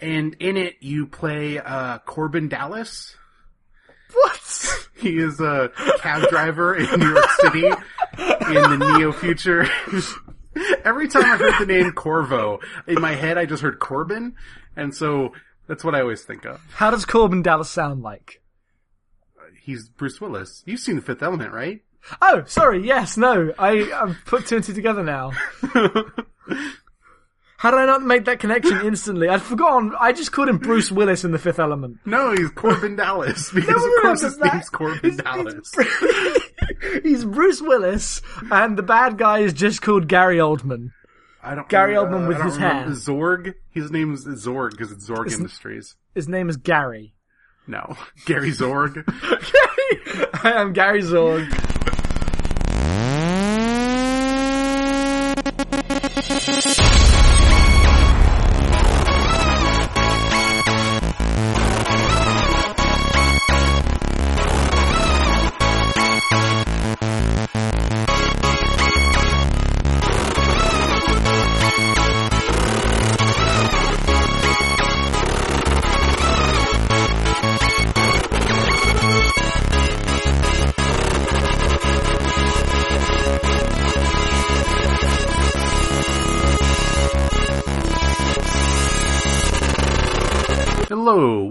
and in it you play uh, Korben Dallas. What? He is a cab driver in New York City in the neo future. Every time I heard the name Corvo, in my head I just heard Korben, and so that's what I always think of. How does Korben Dallas sound like? He's Bruce Willis. You've seen The Fifth Element, right? Oh, sorry. Yes, no. I I've put two and two together now. How did I not make that connection instantly? I'd forgotten. I just called him Bruce Willis in The Fifth Element. No, he's Korben Dallas because No of course his name's Korben He's- Dallas. he's- He's Bruce Willis, and the bad guy is just called Gary Oldman. I don't Gary uh, Oldman with his hair. Zorg. His name is Zorg because it's Zorg Isn't- Industries. His name is Gary. No, Gary Zorg. I am Gary Zorg.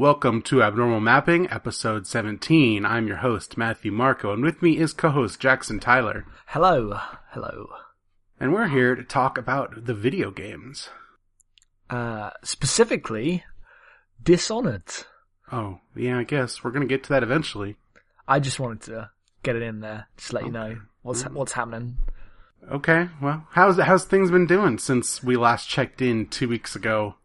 Welcome to Abnormal Mapping, episode 17. I'm your host, Matthew Marco, and with me is co-host Jackson Tyler. Hello. Hello. And we're here to talk about the video games. Uh, specifically, Dishonored. Oh, yeah, I guess we're gonna get to that eventually. I just wanted to get it in there, just let you know what's what's happening. Okay, well, how's how's things been doing since we last checked in two weeks ago?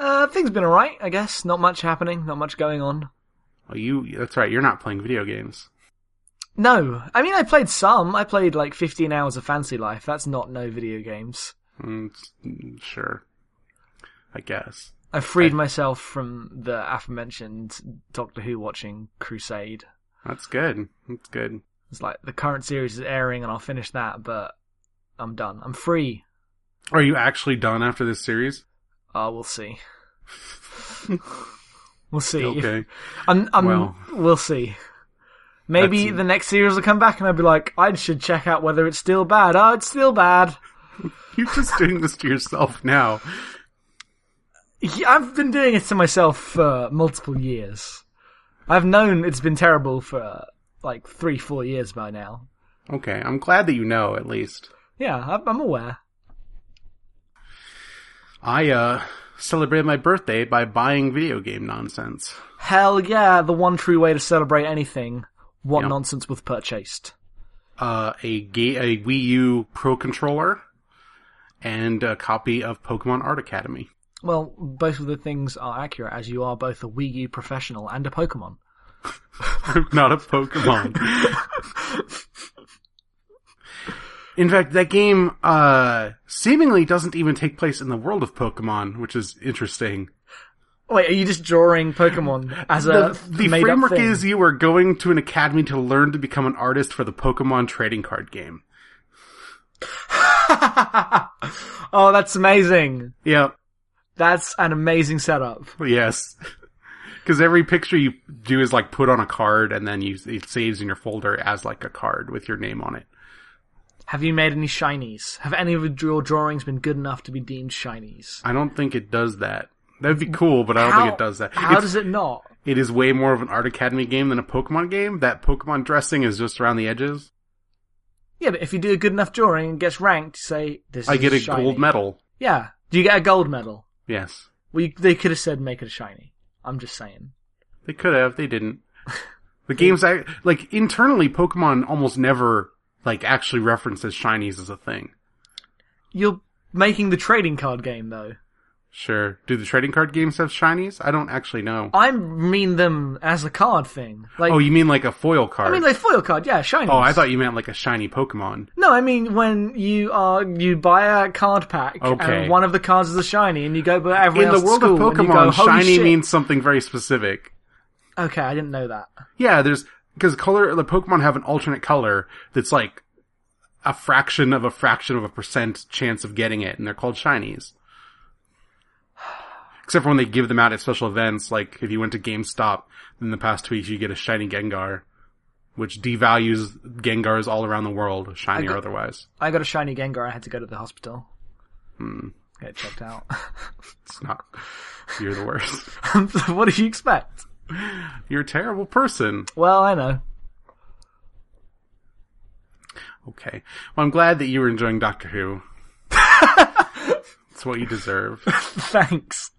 Uh, things been alright, I guess. Not much happening, not much going on. Well, you, that's right, you're not playing video games. No, I mean I played some. I played like 15 hours of Fantasy Life. That's not no video games. Mm, mm, sure. I guess. I freed myself from the aforementioned Doctor Who watching crusade. That's good. That's good. It's like the current series is airing and I'll finish that, but I'm done. I'm free. Are you actually done after this series? Uh, we'll see. we'll see. Okay. I'm, I'm, Well. we'll see. Maybe That's- the next series will come back and I'll be like, I should check out whether it's still bad. Oh, it's still bad. You're just doing this to yourself now. Yeah, I've been doing it to myself for multiple years. I've known it's been terrible for like three, four years by now. Okay, I'm glad that you know at least. Yeah, I'm aware. I uh celebrated my birthday by buying video game nonsense. Hell yeah, the one true way to celebrate anything. What Yep. nonsense was purchased? Uh a ga- a Wii U Pro controller and a copy of Pokemon Art Academy. Well, both of the things are accurate as you are both a Wii U professional and a Pokemon. Not a Pokemon. In fact, that game uh seemingly doesn't even take place in the world of Pokemon, which is interesting. Wait, are you just drawing Pokemon as a the, the framework is you are going to an academy to learn to become an artist for the Pokemon trading card game. oh, that's amazing. Yeah, That's an amazing setup. yes. Because every picture you do is like put on a card, and then you it saves in your folder as like a card with your name on it. Have you made any shinies? Have any of your drawings been good enough to be deemed shinies? I don't think it does that. That'd be cool, but I don't How- think it does that. How It's- does it not? it is way more of an art academy game than a Pokemon game. That Pokemon dressing is just around the edges. Yeah, but if you do a good enough drawing and gets ranked, say this. I get a shiny. gold medal. Yeah. Do you get a gold medal? Yes, Well, you, they could have said make it a shiny. I'm just saying. they could have. They didn't. The game's act- like internally, Pokemon almost never like actually references shinies as a thing. You're making the trading card game though. Sure. Do the trading card games have shinies? I don't actually know. I mean them as a card thing. Like, Oh, you mean like a foil card? I mean like foil card, yeah, shiny. oh, I thought you meant like a shiny Pokemon. No, I mean when you are you buy a card pack Okay. and one of the cards is a shiny, and you go but everyone In the world of school, and you Pokemon, go, shiny shit." means something very specific. Okay, I didn't know that. Yeah, there's because color the Pokemon have an alternate color that's like a fraction of a fraction of a percent chance of getting it, and they're called shinies. Except for when they give them out at special events, like if you went to GameStop in the past two weeks, you get a shiny Gengar, which devalues Gengars all around the world, shiny or otherwise. I got a shiny Gengar. I had to go to the hospital. Hmm. Get checked out. It's not. You're the worst. what do you expect? You're a terrible person. Well, I know. Okay. Well, I'm glad that you were enjoying Doctor Who. It's what you deserve. Thanks.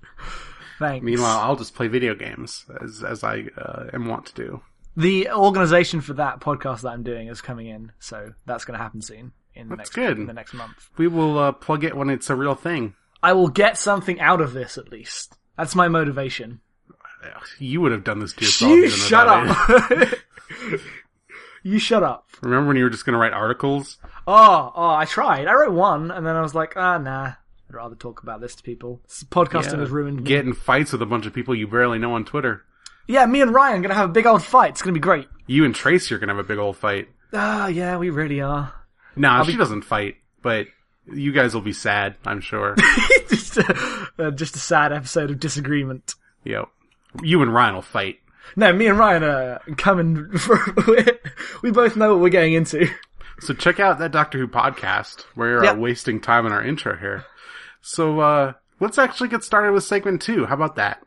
Thanks. Meanwhile, I'll just play video games as as I uh, am wont to do. the organization for that podcast that I'm doing is coming in, so that's going to happen soon in the That's next good. in the next month. We will uh, plug it when it's a real thing. I will get something out of this at least. That's my motivation. You would have done this to yourself. You shut up. you shut up. Remember when you were just going to write articles? Oh, oh, I tried. I wrote one, and then I was like, ah, nah. I'd rather talk about this to people. This podcasting Yeah. has ruined me. Get in fights with a bunch of people you barely know on Twitter. Yeah, me and Ryan are gonna have a big old fight. It's gonna be great. You and Tracy are going to have a big old fight. Ah, yeah, we really are. Nah, she doesn't fight, but you guys will be sad, I'm sure. just, a, uh, just a sad episode of disagreement. Yep. You and Ryan will fight. No, me and Ryan are coming. For, we both know what we're getting into. So check out that Doctor Who podcast. We're Yep. uh, wasting time in our intro here. So uh, let's actually get started with segment two. How about that?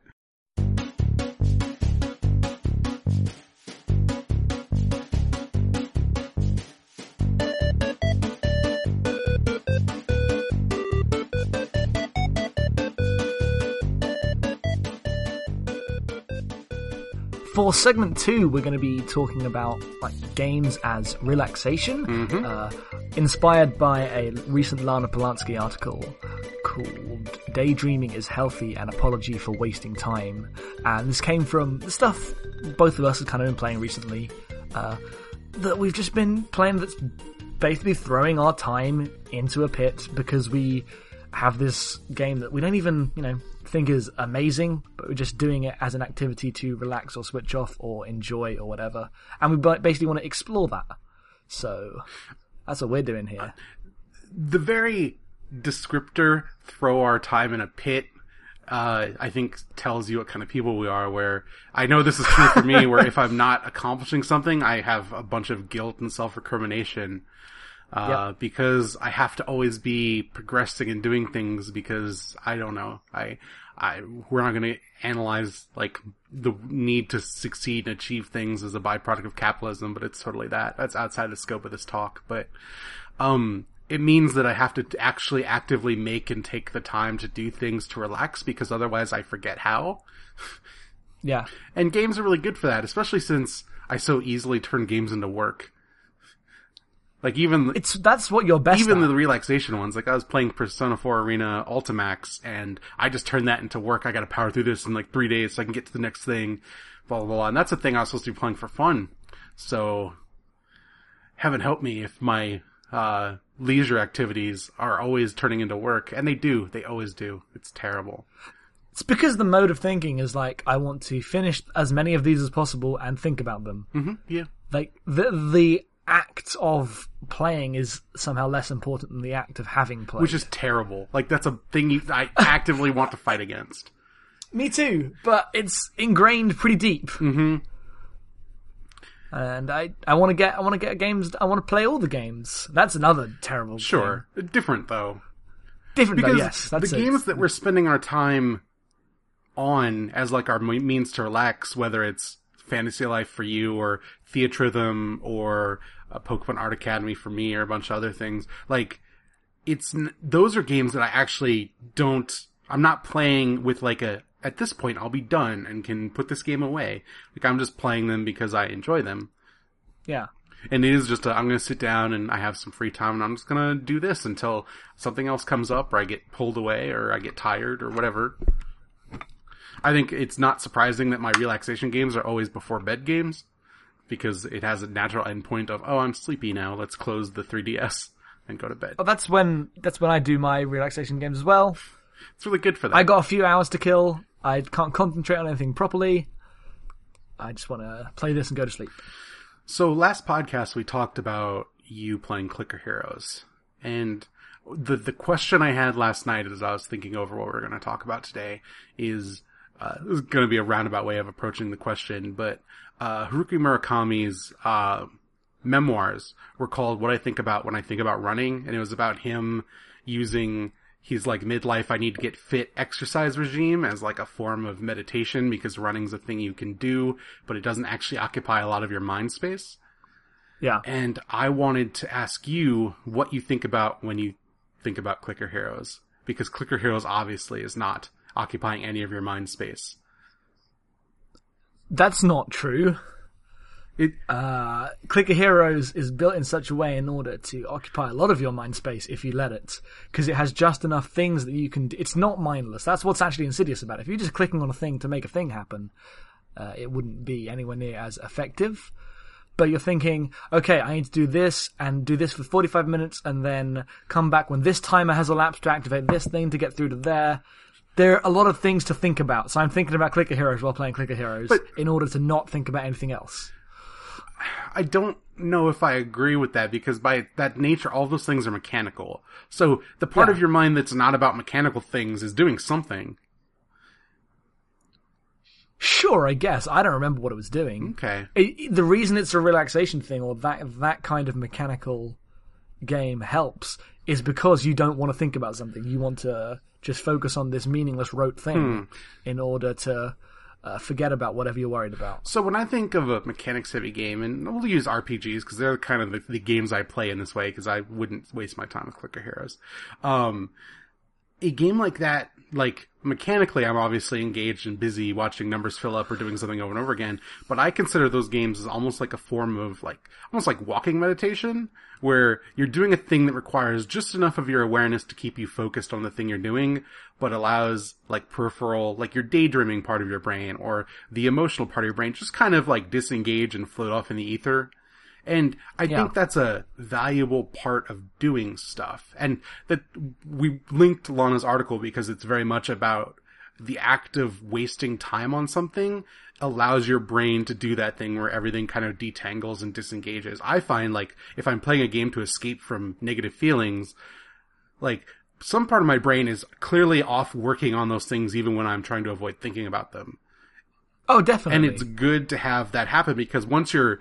For segment two, we're going to be talking about like games as relaxation, uh, inspired by a recent Lana Polansky article called "Daydreaming is Healthy: An Apology for Wasting Time." And this came from the stuff both of us have kind of been playing recently. Uh, that we've just been playing that's basically throwing our time into a pit because we have this game that we don't even, you know, think is amazing, but we're just doing it as an activity to relax or switch off or enjoy or whatever. And we basically want to explore that. So that's what we're doing here. The very descriptor "throw our time in a pit." Uh, I think tells you what kind of people we are. Where I know this is true for me. Where if I'm not accomplishing something, I have a bunch of guilt and self recrimination. Uh, because I have to always be progressing and doing things because I don't know. I, I, we're not going to analyze like the need to succeed and achieve things as a byproduct of capitalism, but it's totally that. That's outside the scope of this talk, but, um, it means that I have to actually actively make and take the time to do things to relax because otherwise I forget how. Yeah. And games are really good for that, especially since I so easily turn games into work. Like even It's, that's what you're best even at. the relaxation ones, like I was playing Persona 4 Arena Ultimax, and I just turned that into work. I got to power through this in like three days so I can get to the next thing, blah blah blah. And that's a thing I was supposed to be playing for fun. So, heaven help me if my uh, leisure activities are always turning into work, and they do. They always do. It's terrible. It's because the mode of thinking is like, I want to finish as many of these as possible and think about them. hmm Yeah. like the the act of playing is somehow less important than the act of having played. Which is terrible. Like that's a thing you, I actively want to fight against. me too, but it's ingrained pretty deep. hmm And I I want to get I want to get games. I want to play all the games. That's another terrible. Sure. Different though. different. because though, yes, the it. games that we're spending our time on as like our means to relax, whether it's Fantasy Life for you or Theatrhythm or uh, Pokemon Art Academy for me or a bunch of other things, like it's n- those are games that I actually don't. I'm not playing with like a. At this point, I'll be done and can put this game away. Like I'm just playing them because I enjoy them. Yeah, And it is just a, I'm going to sit down and I have some free time and I'm just going to do this until something else comes up or I get pulled away or I get tired or whatever. I think it's not surprising that my relaxation games are always before bed games because it has a natural endpoint of, oh, I'm sleepy now. Let's close the 3DS and go to bed. well, that's when that's when I do my relaxation games as well. It's really good for that. I got a few hours to kill. I can't concentrate on anything properly. I just want to play this and go to sleep. So last podcast we talked about you playing Clicker Heroes, and the the question I had last night as I was thinking over what we're going to talk about today is uh, this is going to be a roundabout way of approaching the question, but uh, Haruki Murakami's uh, memoirs were called "What I Think About When I Think About Running," and it was about him using his like midlife I need to get fit exercise regime as like a form of meditation because running's a thing you can do, but it doesn't actually occupy a lot of your mind space. Yeah. And I wanted to ask you what you think about when you think about Clicker Heroes, because Clicker Heroes obviously is not occupying any of your mind space. That's not true. It, Uh, Clicker Heroes is built in such a way in order to occupy a lot of your mind space if you let it, because it has just enough things that you can. It's not mindless. That's what's actually insidious about it. If you're just clicking on a thing to make a thing happen, uh, it wouldn't be anywhere near as effective. But you're thinking, okay, I need to do this and do this for 45 minutes, and then come back when this timer has elapsed to activate this thing to get through to there. There are a lot of things to think about, so I'm thinking about Clicker Heroes while playing Clicker Heroes But- in order to not think about anything else. I don't know if I agree with that because by that nature, all those things are mechanical. So the part Yeah. of your mind that's not about mechanical things is doing something. Sure, I guess. I don't remember what it was doing. Okay. It- it- the reason it's a relaxation thing or that that kind of mechanical game helps is because you don't want to think about something. You want to just focus on this meaningless rote thing in order to uh, forget about whatever you're worried about. So when I think of a mechanics heavy game, and we'll use RPGs because they're kind of the, the games I play in this way because I wouldn't waste my time with Clicker Heroes. Um, a game like that, like mechanically, I'm obviously engaged and busy watching numbers fill up or doing something over and over again. But I consider those games as almost like a form of like, almost like walking meditation, where you're doing a thing that requires just enough of your awareness to keep you focused on the thing you're doing, but allows like peripheral, like your daydreaming part of your brain or the emotional part of your brain just kind of like disengage and float off in the ether. And I Yeah. think that's a valuable part of doing stuff. And that we linked Lana's article because it's very much about the act of wasting time on something allows your brain to do that thing where everything kind of detangles and disengages. I find like if I'm playing a game to escape from negative feelings, like some part of my brain is clearly off working on those things even when I'm trying to avoid thinking about them Oh, definitely. and it's good to have that happen because once you're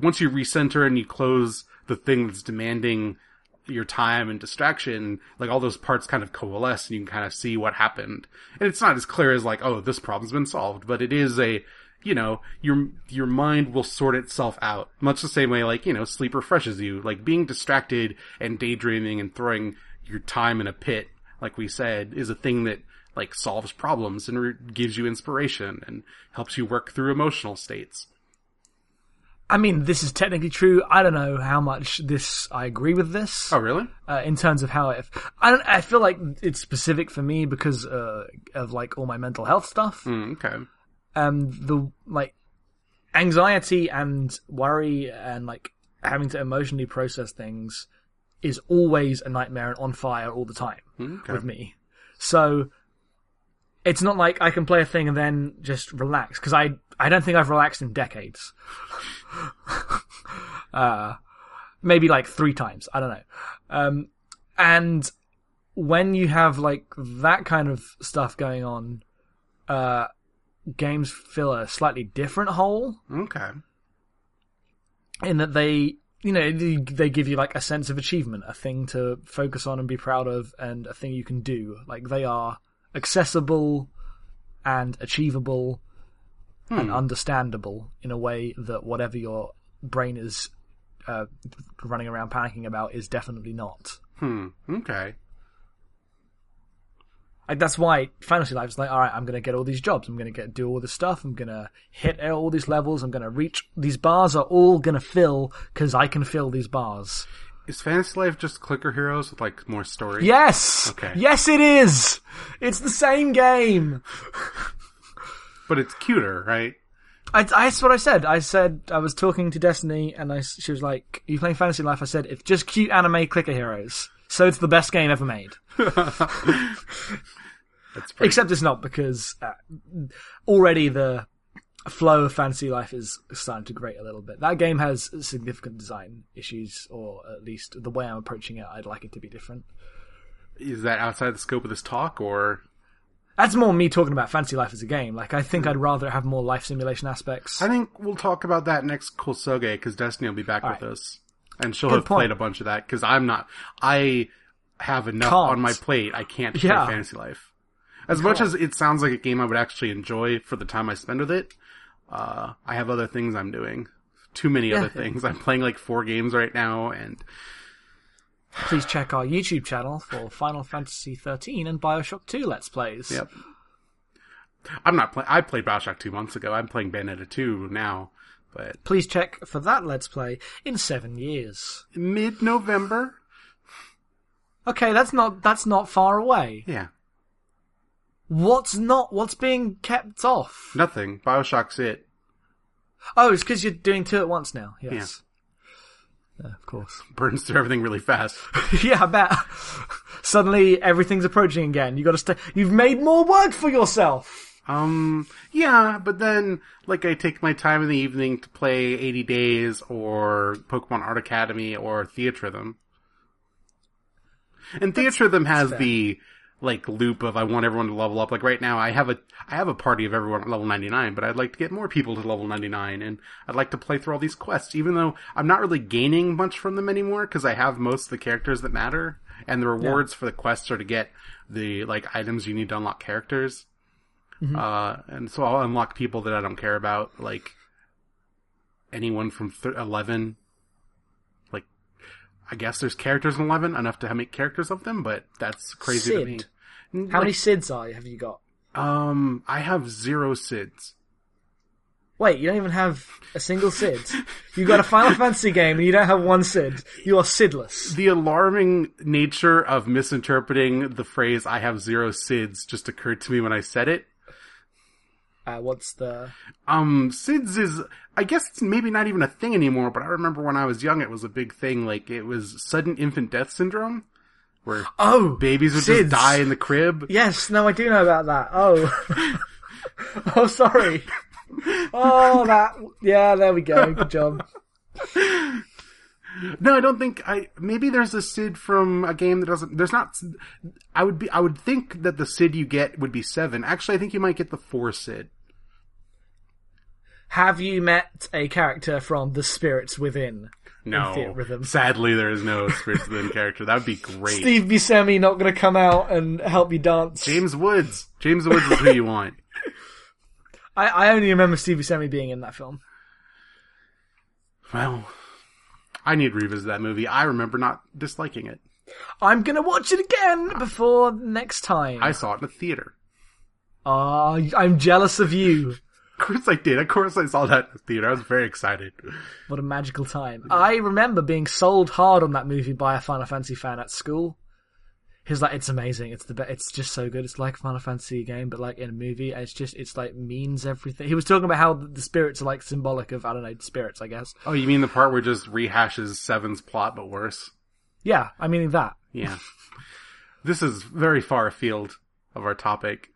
once you recenter and you close the thing that's demanding your time and distraction like all those parts kind of coalesce and you can kind of see what happened. And it's not as clear as like oh this problem's been solved but it is a you know your your mind will sort itself out. Much the same way like you know sleep refreshes you. Like being distracted and daydreaming and throwing your time in a pit like we said is a thing that like solves problems and re- gives you inspiration and helps you work through emotional states. I mean, this is technically true. I don't know how much this I agree with this. Oh, really? uh, in terms of how it. I don't. I feel like it's specific for me because uh, of like all my mental health stuff. Mm, okay. Um, the like anxiety and worry and like having to emotionally process things is always a nightmare and on fire all the time Okay. with me. So it's not like I can play a thing and then just relax because I I don't think I've relaxed in decades. uh, maybe like three times. I don't know. Um, and when you have like that kind of stuff going on, uh, games fill a slightly different hole Okay. in that they you know they- they give you like a sense of achievement a thing to focus on and be proud of and a thing you can do like they are accessible and achievable and understandable in a way that whatever your brain is uh, running around panicking about is definitely not. Hmm. Okay. like that's why fantasy life is like all right i'm gonna get all these jobs. I'm gonna get do all this stuff. I'm gonna hit all these levels. I'm gonna reach these bars are all gonna fill because i can fill these bars Is Fantasy Life just Clicker Heroes with like more story? Yes. Okay. Yes, it is. It's the same game. But it's cuter, right? I, I, that's what I said. I said I was talking to Destiny, and I, she was like, "Are you playing Fantasy Life?" I said, "It's just cute anime clicker heroes." So it's the best game ever made. That's. Except it's not because uh, already the flow of Fantasy Life is starting to grate a little bit. That game has significant design issues, or at least the way I'm approaching it, I'd like it to be different. Is that outside the scope of this talk, or That's more me talking about Fantasy Life as a game. Like, I think hmm. I'd rather have more life simulation aspects. I think we'll talk about that next Kosoge because Destiny will be back with right. us, and she'll Good have played a bunch of that because I'm not. I have enough Can't. on my plate. I can't Yeah. play Fantasy Life. As much as it sounds like a game I would actually enjoy for the time I spend with it, uh, I have other things I'm doing. Too many other things. I'm playing like four games right now, and Please check our YouTube channel for Final Fantasy 13 and Bioshock 2 Let's Plays. Yep. I'm not playing. I played Bioshock two months ago. I'm playing Bayonetta two now, but Please check for that Let's Play in seven years. mid November. Okay, that's not that's not far away. Yeah, What's not? What's being kept off? nothing. Bioshock's it. Oh, it's because you're doing two at once now. Yes. Yeah, of course. Burns through everything really fast. yeah, I bet. Suddenly everything's approaching again. You got to stay. You've made more work for yourself. Um, yeah, but then, like, I take my time in the evening to play 80 Days or Pokemon Art Academy or Theatrhythm. And Theatrhythm has fair. the, like, loop of I want everyone to level up. Like, right now, I have a, I have a party of everyone at level 99, but I'd like to get more people to level 99, and I'd like to play through all these quests, even though I'm not really gaining much from them anymore, because I have most of the characters that matter, and the rewards for the quests are to get the, like, items you need to unlock characters. Uh, and so I'll unlock people that I don't care about, like anyone from th- 11. I guess there's characters in 11, enough to make characters of them, but that's crazy to me. How like, many Cids are you, have you got? Um, I have zero Cids. Wait, you don't even have a single Cid. You got a Final Fantasy game and you don't have one Cid. You are Sidless. The alarming nature of misinterpreting the phrase "I have zero Sids" just occurred to me when I said it. Uh, what's the? Um, SIDS is, I guess it's maybe not even a thing anymore, but I remember when I was young, it was a big thing. Like, it was sudden infant death syndrome, where Oh, babies would SIDS. just die in the crib. Yes, no, I do know about that. Oh, oh, sorry. Oh, that. Yeah, there we go. Good job. No, I don't think I, maybe there's a Cid from a game that doesn't, there's not, I would be, I would think that the Cid you get would be seven. Actually, I think you might get the four Cid. Have you met a character from The Spirits Within? No. Rhythm. Sadly, there is no Spirits Within character. That would be great. Steve Buscemi not going to come out and help you dance. James Woods. James Woods is who you want. I, I only remember Steve Buscemi being in that film. Well, I need to revisit that movie. I remember not disliking it. I'm going to watch it again before next time. I saw it in a theater. Ah, I'm jealous of you. Of course I did. Of course I saw that in the theater. I was very excited. What a magical time. I remember being sold hard on that movie by a Final Fantasy fan at school. He's like, it's amazing. It's the be- it's just so good. It's like a Final Fantasy game, but like in a movie. It's just, it's like means everything. He was talking about how the spirits are like symbolic of, I don't know, spirits, I guess. Oh, you mean the part where it just rehashes Seven's plot but worse? Yeah, I mean that. Yeah. this is very far afield of our topic.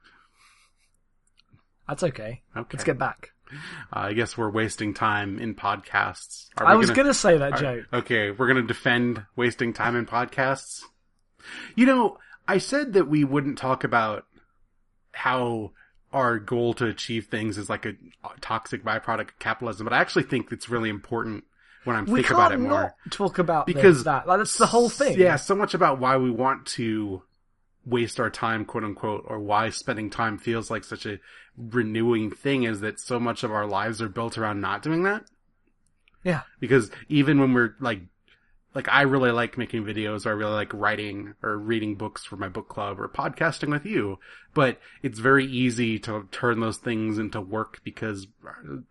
That's okay. Okay. Let's get back. Uh, I guess we're wasting time in podcasts. Are I was gonna, say that joke. Okay, we're gonna defend wasting time in podcasts. You know, I said that we wouldn't talk about how our goal to achieve things is like a toxic byproduct of capitalism, but I actually think it's really important when I'm We think can't about it more. talk about Because- because that. Like, that's the whole thing. Yeah, so much about why we want to waste our time, quote unquote, or why spending time feels like such a renewing thing is that so much of our lives are built around not doing that. Yeah. Because even when we're like, like I really like making videos or I really like writing or reading books for my book club or podcasting with you, but it's very easy to turn those things into work because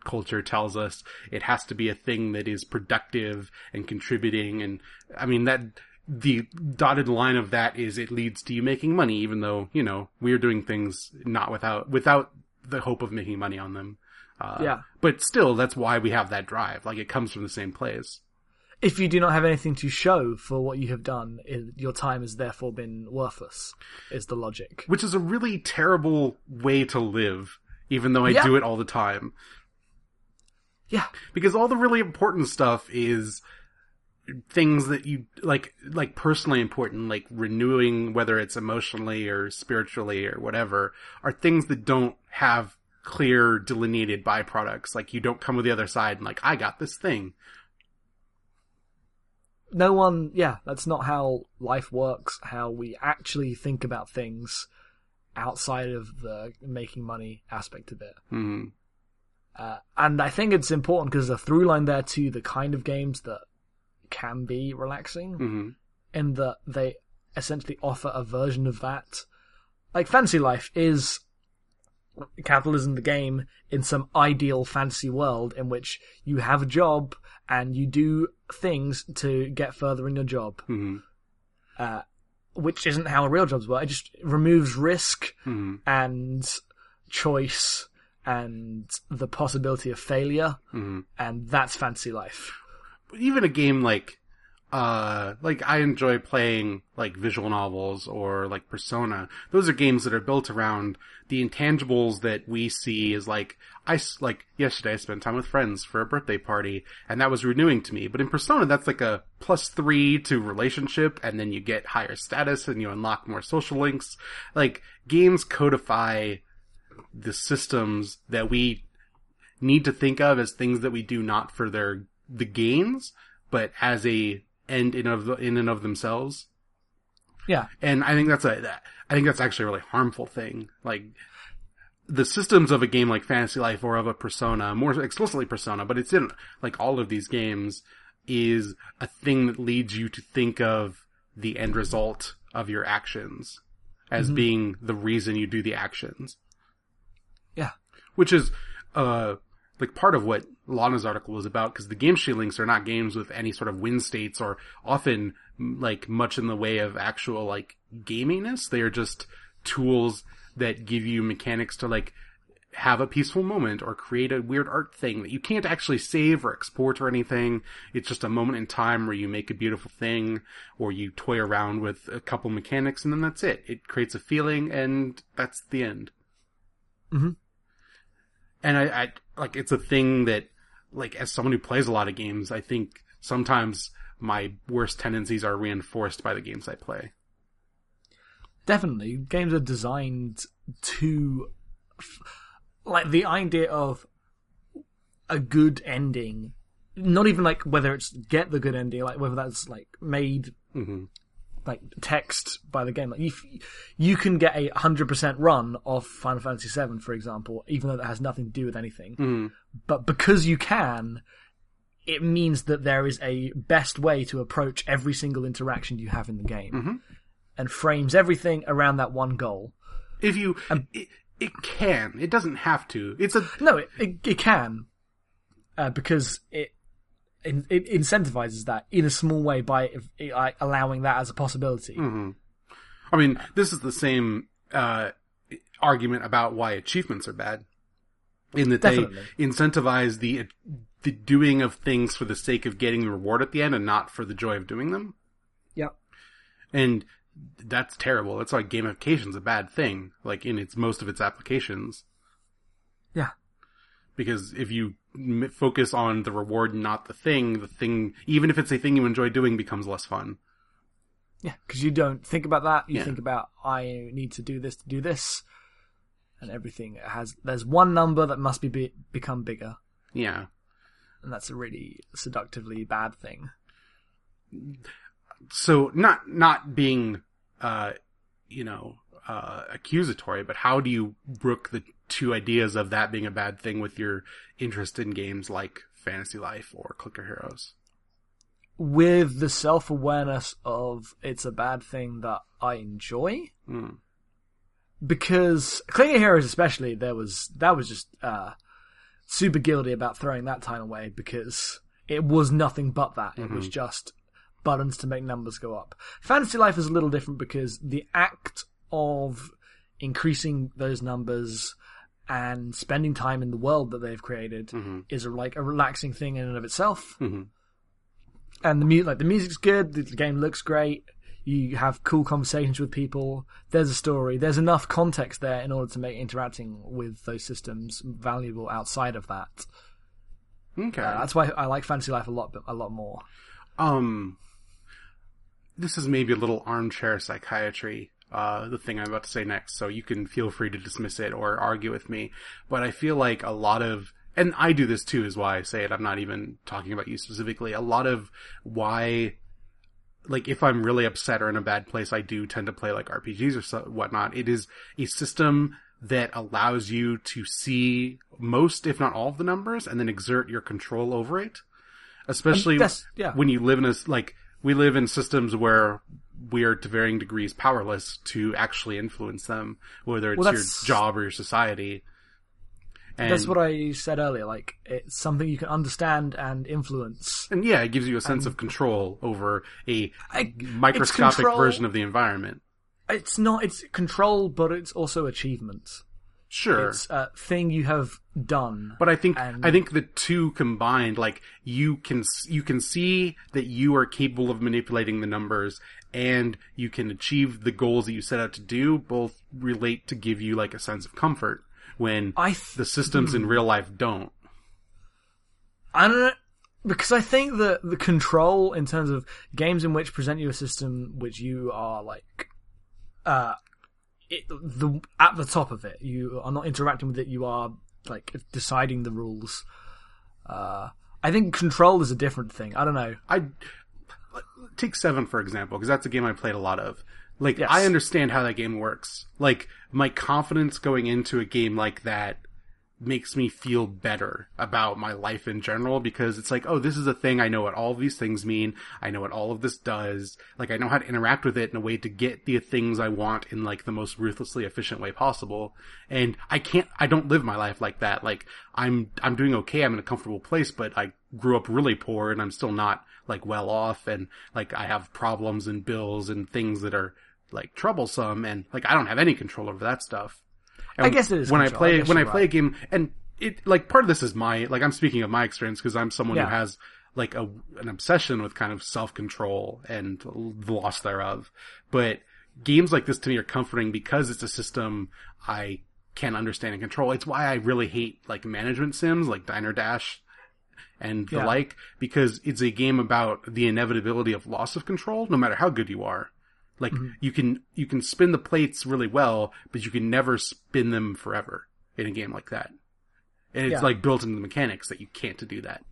culture tells us it has to be a thing that is productive and contributing. And I mean that the dotted line of that is it leads to you making money, even though, you know, we're doing things not without, without the hope of making money on them. Uh, Yeah. But still, that's why we have that drive. Like it comes from the same place. If you do not have anything to show for what you have done, your time has therefore been worthless. Is the logic? which is a really terrible way to live, even though I Yeah. do it all the time. Yeah. because all the really important stuff is things that you like like personally important like renewing whether it's emotionally or spiritually or whatever are things that don't have clear delineated byproducts. Like you don't come with the other side and like i got this thing. No one, yeah, that's not how life works, how we actually think about things outside of the making money aspect of it. hmm Uh, and I think it's important because the a through line there to the kind of games that can be relaxing hmm in that they essentially offer a version of that. Like Fantasy Life is capitalism the game in some ideal fantasy world in which you have a job and you do things to get further in your job, hmm uh, which isn't how real jobs work. It just removes risk hmm and choice and the possibility of failure, hmm and that's fantasy life. Even a game like uh like I enjoy playing like visual novels or like Persona. Those are games that are built around the intangibles that we see as like I, like yesterday I spent time with friends for a birthday party and that was renewing to me. But in Persona that's like a plus 3 to relationship and then you get higher status and you unlock more social links. Like games codify the systems that we need to think of as things that we do not for their the gains, but as a end in of in and of themselves. Yeah, And I think that's a, I think that's actually a really harmful thing. Like the systems of a game like Fantasy Life or of a Persona, more explicitly Persona, but it's in like all of these games is a thing that leads you to think of the end result of your actions as being the reason you do the actions yeah, which is uh like part of what Lana's article was about because the game she links are not games with any sort of win states or often like much in the way of actual like gaminess. They are just tools that give you mechanics to like have a peaceful moment or create a weird art thing that you can't actually save or export or anything. It's just a moment in time where you make a beautiful thing or you toy around with a couple mechanics and then that's it. It creates a feeling and that's the end Mhm. and I, I like it's a thing that like as someone who plays a lot of games i think sometimes my worst tendencies are reinforced by the games i play definitely. Games are designed to, like, the idea of a good ending. Not even like whether it's get the good ending, like whether that's like made hmm like text by the game. Like you, you can get a hundred percent run of Final Fantasy VII, for example, even though that has nothing to do with anything. mm But because you can, it means that there is a best way to approach every single interaction you have in the game, Mhm. and frames everything around that one goal. if you it, it can it doesn't have to it's a No, it it, it can, uh, because it, it it incentivizes that in a small way by like, allowing that as a possibility. mhm. i mean this is the same uh argument about why achievements are bad in that Definitely. they incentivize the the doing of things for the sake of getting the reward at the end and not for the joy of doing them Yep. And that's terrible. That's why gamification's a bad thing, like in its most of its applications. Yeah. Because if you focus on the reward not the thing, the thing, even if it's a thing you enjoy doing, becomes less fun. Yeah, because you don't think about that. You Yeah. think about I need to do this to do this, and everything has. There's one number that must be, be become bigger, Yeah. and that's a really seductively bad thing. So not, not being, uh, you know, uh, accusatory, but how do you brook the two ideas of that being a bad thing with your interest in games like Fantasy Life or Clicker Heroes? With the self awareness of it's a bad thing that I enjoy, Mm. because Clicker Heroes especially, there was that was just uh, super guilty about throwing that time away because it was nothing but that. It was just buttons to make numbers go up. Fantasy Life is a little different because the act of increasing those numbers and spending time in the world that they've created Mhm. is a, like a relaxing thing in and of itself. Mhm. And the mu- like the music's good, the the game looks great. You have cool conversations with people. There's a story. There's enough context there in order to make interacting with those systems valuable outside of that. Okay. Uh, that's why I like Fantasy Life a lot, a lot more. Um, this is maybe a little armchair psychiatry, uh, the thing I'm about to say next, so you can feel free to dismiss it or argue with me. But I feel like a lot of, and I do this too, is why I say it. I'm not even talking about you specifically. A lot of why, like, if I'm really upset or in a bad place, I do tend to play like RPGs or so, whatnot. It is a system that allows you to see most, if not all of the numbers and then exert your control over it. Especially yeah. when you live in a like, we live in systems where we are to varying degrees powerless to actually influence them, whether it's Well, your job or your society. And, That's what I said earlier. Like it's something you can understand and influence. and yeah, it gives you a sense of control over a I- microscopic version of the environment. It's not. It's control, but it's also achievement. Sure. It's a thing you have done. But I think And- I think the two combined, like you can you can see that you are capable of manipulating the numbers, and you can achieve the goals that you set out to do. Both relate to give you like a sense of comfort when I th- the systems in real life don't. I don't know because I think that the control in terms of games in which present you a system which you are like, uh, it, the at the top of it, you are not interacting with it. You are like deciding the rules. Uh, I think control is a different thing. I don't know. I take seven for example because that's a game I played a lot of. Like Yes. I understand how that game works. Like my confidence going into a game like that makes me feel better about my life in general because it's like, oh, this is a thing. I know what all these things mean. I know what all of this does. Like I know how to interact with it in a way to get the things I want in like the most ruthlessly efficient way possible. And I can't, I don't live my life like that. Like I'm, I'm doing okay. I'm in a comfortable place, but I grew up really poor and I'm still not like well off and like I have problems and bills and things that are like troublesome and like I don't have any control over that stuff. And I guess it is when control. I I play guess when I play right. a game and it like part of this is my like I'm speaking of my experience because I'm someone Yeah. who has like a an obsession with kind of self control and the loss thereof. But games like this to me are comforting because it's a system I can understand and control. It's why I really hate like management sims like Diner Dash and the Yeah. like because it's a game about the inevitability of loss of control no matter how good you are. Like Mm-hmm. you can you can spin the plates really well, but you can never spin them forever in a game like that. And it's Yeah. like built into the mechanics that you can't to do that.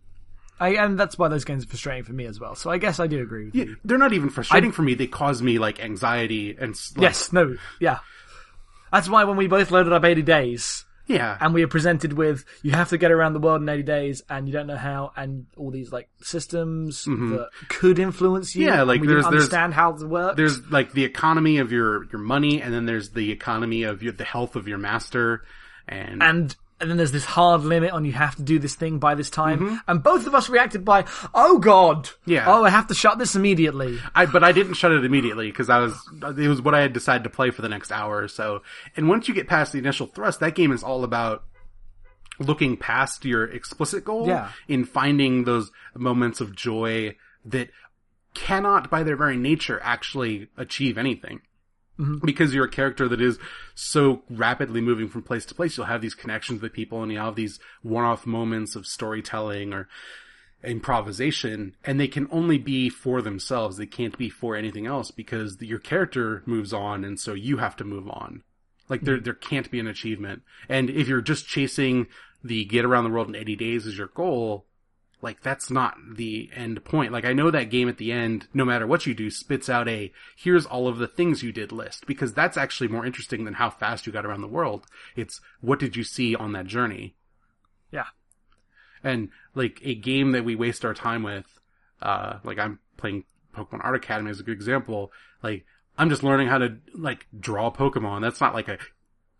I, and that's why those games are frustrating for me as well. So I guess I do agree with Yeah, you. they're not even frustrating for me. They cause me like anxiety and like, Yes, no, yeah. That's why when we both loaded up 80 days, yeah, and we are presented with you have to get around the world in 80 days and you don't know how and all these like systems that could influence you. Mm-hmm. Yeah, like, we there's- understand how it works. There's like the economy of your your money, and then there's the economy of your the health of your master, and, and and then there's this hard limit on you have to do this thing by this time Mm-hmm. and both of us reacted by oh god Yeah. oh i have to shut this immediately I but I didn't shut it immediately because I was it was what I had decided to play for the next hour or so. And once you get past the initial thrust, that game is all about looking past your explicit goal Yeah. in finding those moments of joy that cannot by their very nature actually achieve anything. Mm-hmm. Because you're a character that is so rapidly moving from place to place, you'll have these connections with people and you'll have these one-off moments of storytelling or improvisation and they can only be for themselves. They can't be for anything else because your character moves on and so you have to move on. Like there, mm-hmm. there can't be an achievement. And if you're just chasing the get around the world in 80 days as your goal, like that's not the end point. Like I know that game at the end, no matter what you do, spits out a here's all of the things you did list because that's actually more interesting than how fast you got around the world. It's what did you see on that journey? yeah and like a game that we waste our time with uh like i'm playing pokemon art academy as a good example like i'm just learning how to like draw pokemon that's not like a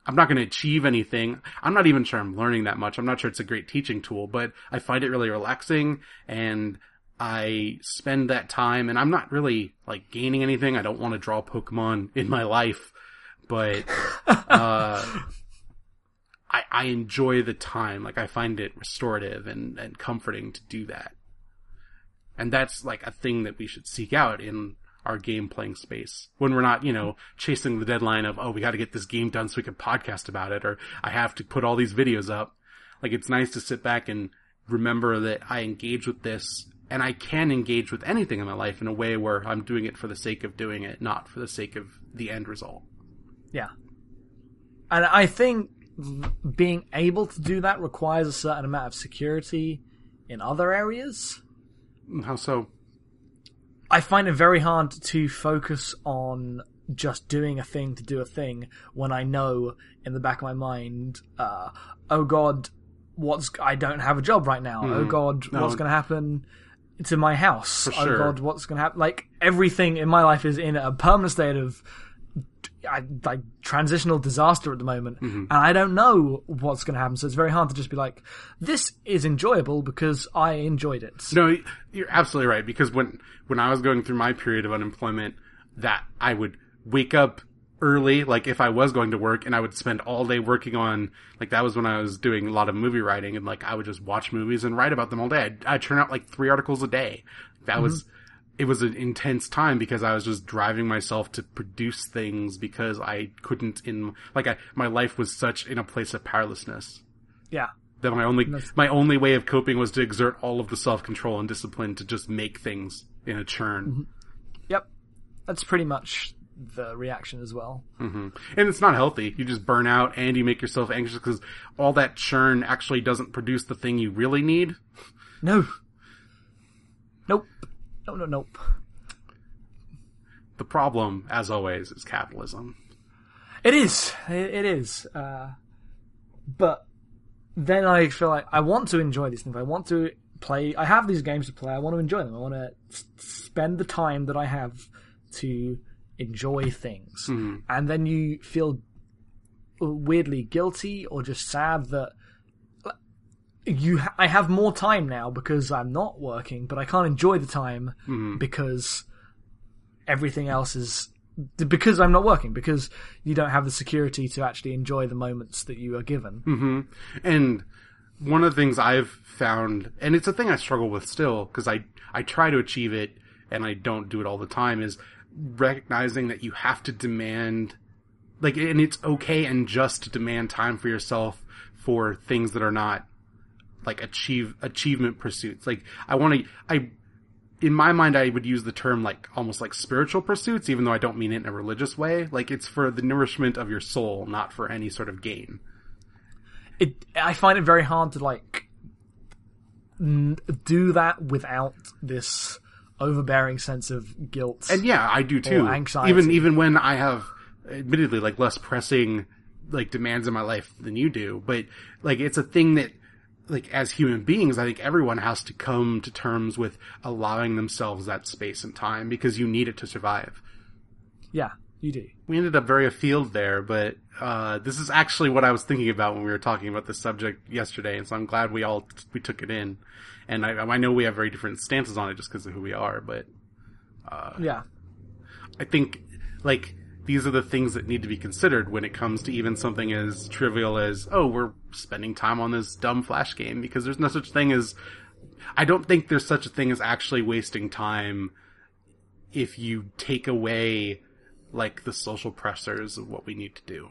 i'm not going to achieve anything i'm not even sure i'm learning that much i'm not sure it's a great teaching tool but i find it really relaxing and i spend that time and i'm not really like gaining anything i don't want to draw pokemon in my life but uh I, I enjoy the time. Like I find it restorative and, and comforting to do that. And that's like a thing that we should seek out in our game playing space when we're not, you know, chasing the deadline of, oh, we got to get this game done so we can podcast about it or I have to put all these videos up. Like it's nice to sit back and, remember that I engage with this and I can engage with anything in my life in a way where I'm doing it for the sake of doing it, not for the sake of the end result. Yeah. And I think being able to do that requires a certain amount of security in other areas. How so? I find it very hard to focus on just doing a thing to do a thing when I know in the back of my mind, uh, oh god, what's I don't have a job right now. Oh god, No. what's going to happen to my house? For oh sure. god, what's going to happen? Like everything in my life is in a permanent state of like transitional disaster at the moment, Mm-hmm. and I don't know what's going to happen. So it's very hard to just be like, this is enjoyable because I enjoyed it. No, you're absolutely right. Because when when I was going through my period of unemployment, that I would wake up early, like if I was going to work, and I would spend all day working on. Like that was when I was doing a lot of movie writing, and like I would just watch movies and write about them all day. I'd, I'd out like three articles a day. That was. It was an intense time because I was just driving myself to produce things because I couldn't in like I my life was such in a place of powerlessness Yeah. that my only my only way of coping was to exert all of the self control and discipline to just make things in a churn. Yep. That's pretty much the reaction as well. hmm And it's not healthy. You just burn out and you make yourself anxious because all that churn actually doesn't produce the thing you really need. No. Nope. No, no, nope. The problem, as always, is capitalism. It is. It, is. Uh, but then I feel like I want to enjoy these things. I want to play. I have these games to play. I want to enjoy them. I want to s- spend the time that I have to enjoy things. And then you feel weirdly guilty or just sad that you ha- I have more time now because I'm not working, but I can't enjoy the time mm-hmm. because everything else is because I'm not working because you don't have the security to actually enjoy the moments that you are given. Mm-hmm. And one of the things I've found, and it's a thing I struggle with still, because I, I try to achieve it and I don't do it all the time, is recognizing that you have to demand, like, and it's okay and just to demand time for yourself for things that are not, like, achieve, achievement pursuits. Like, I want to, I, in my mind, I would use the term like almost like spiritual pursuits, even though I don't mean it in a religious way. Like it's for the nourishment of your soul, not for any sort of gain. It I find it very hard to like n- do that without this overbearing sense of guilt. And yeah, I do too. anxiety. Even even when I have, admittedly, like less pressing like demands in my life than you do, but like it's a thing that, like as human beings, I think everyone has to come to terms with allowing themselves that space and time because you need it to survive. yeah, you do. We ended up very afield there, but uh, this is actually what I was thinking about when we were talking about this subject yesterday, and so I'm glad we all we took it in. And I, I know we have very different stances on it just because of who we are, but Yeah. I think like these are the things that need to be considered when it comes to even something as trivial as oh we're spending time on this dumb flash game because there's no such thing as I don't think there's such a thing as actually wasting time if you take away like the social pressures of what we need to do.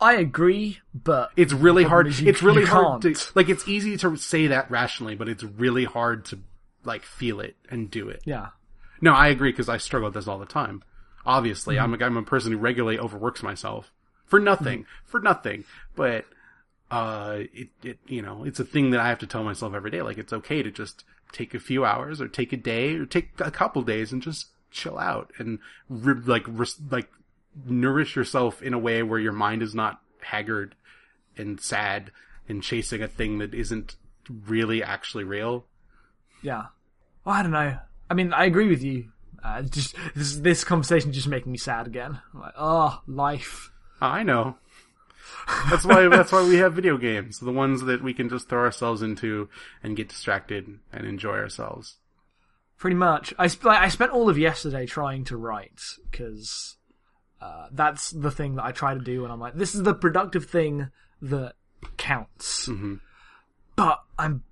I agree, but It's really hard. you- it's really hard to like. It's easy to say that rationally, but it's really hard to like feel it and do it. yeah. No, I agree because I struggle with this all the time. Obviously, I'm a I'm a person who regularly overworks myself for nothing, for nothing. But uh, it it you know it's a thing that I have to tell myself every day. Like it's okay to just take a few hours or take a day or take a couple days and just chill out and like like nourish yourself in a way where your mind is not haggard and sad and chasing a thing that isn't really actually real. Yeah. Well, I don't know. I mean, I agree with you. Uh, just this, this conversation just making me sad again. I'm like, oh, life. I know. That's why that's why we have video games, the ones that we can just throw ourselves into and get distracted and enjoy ourselves. Pretty much. I sp- I spent all of yesterday trying to write because uh, that's the thing that I try to do, and I'm like, this is the productive thing that counts. But I'm.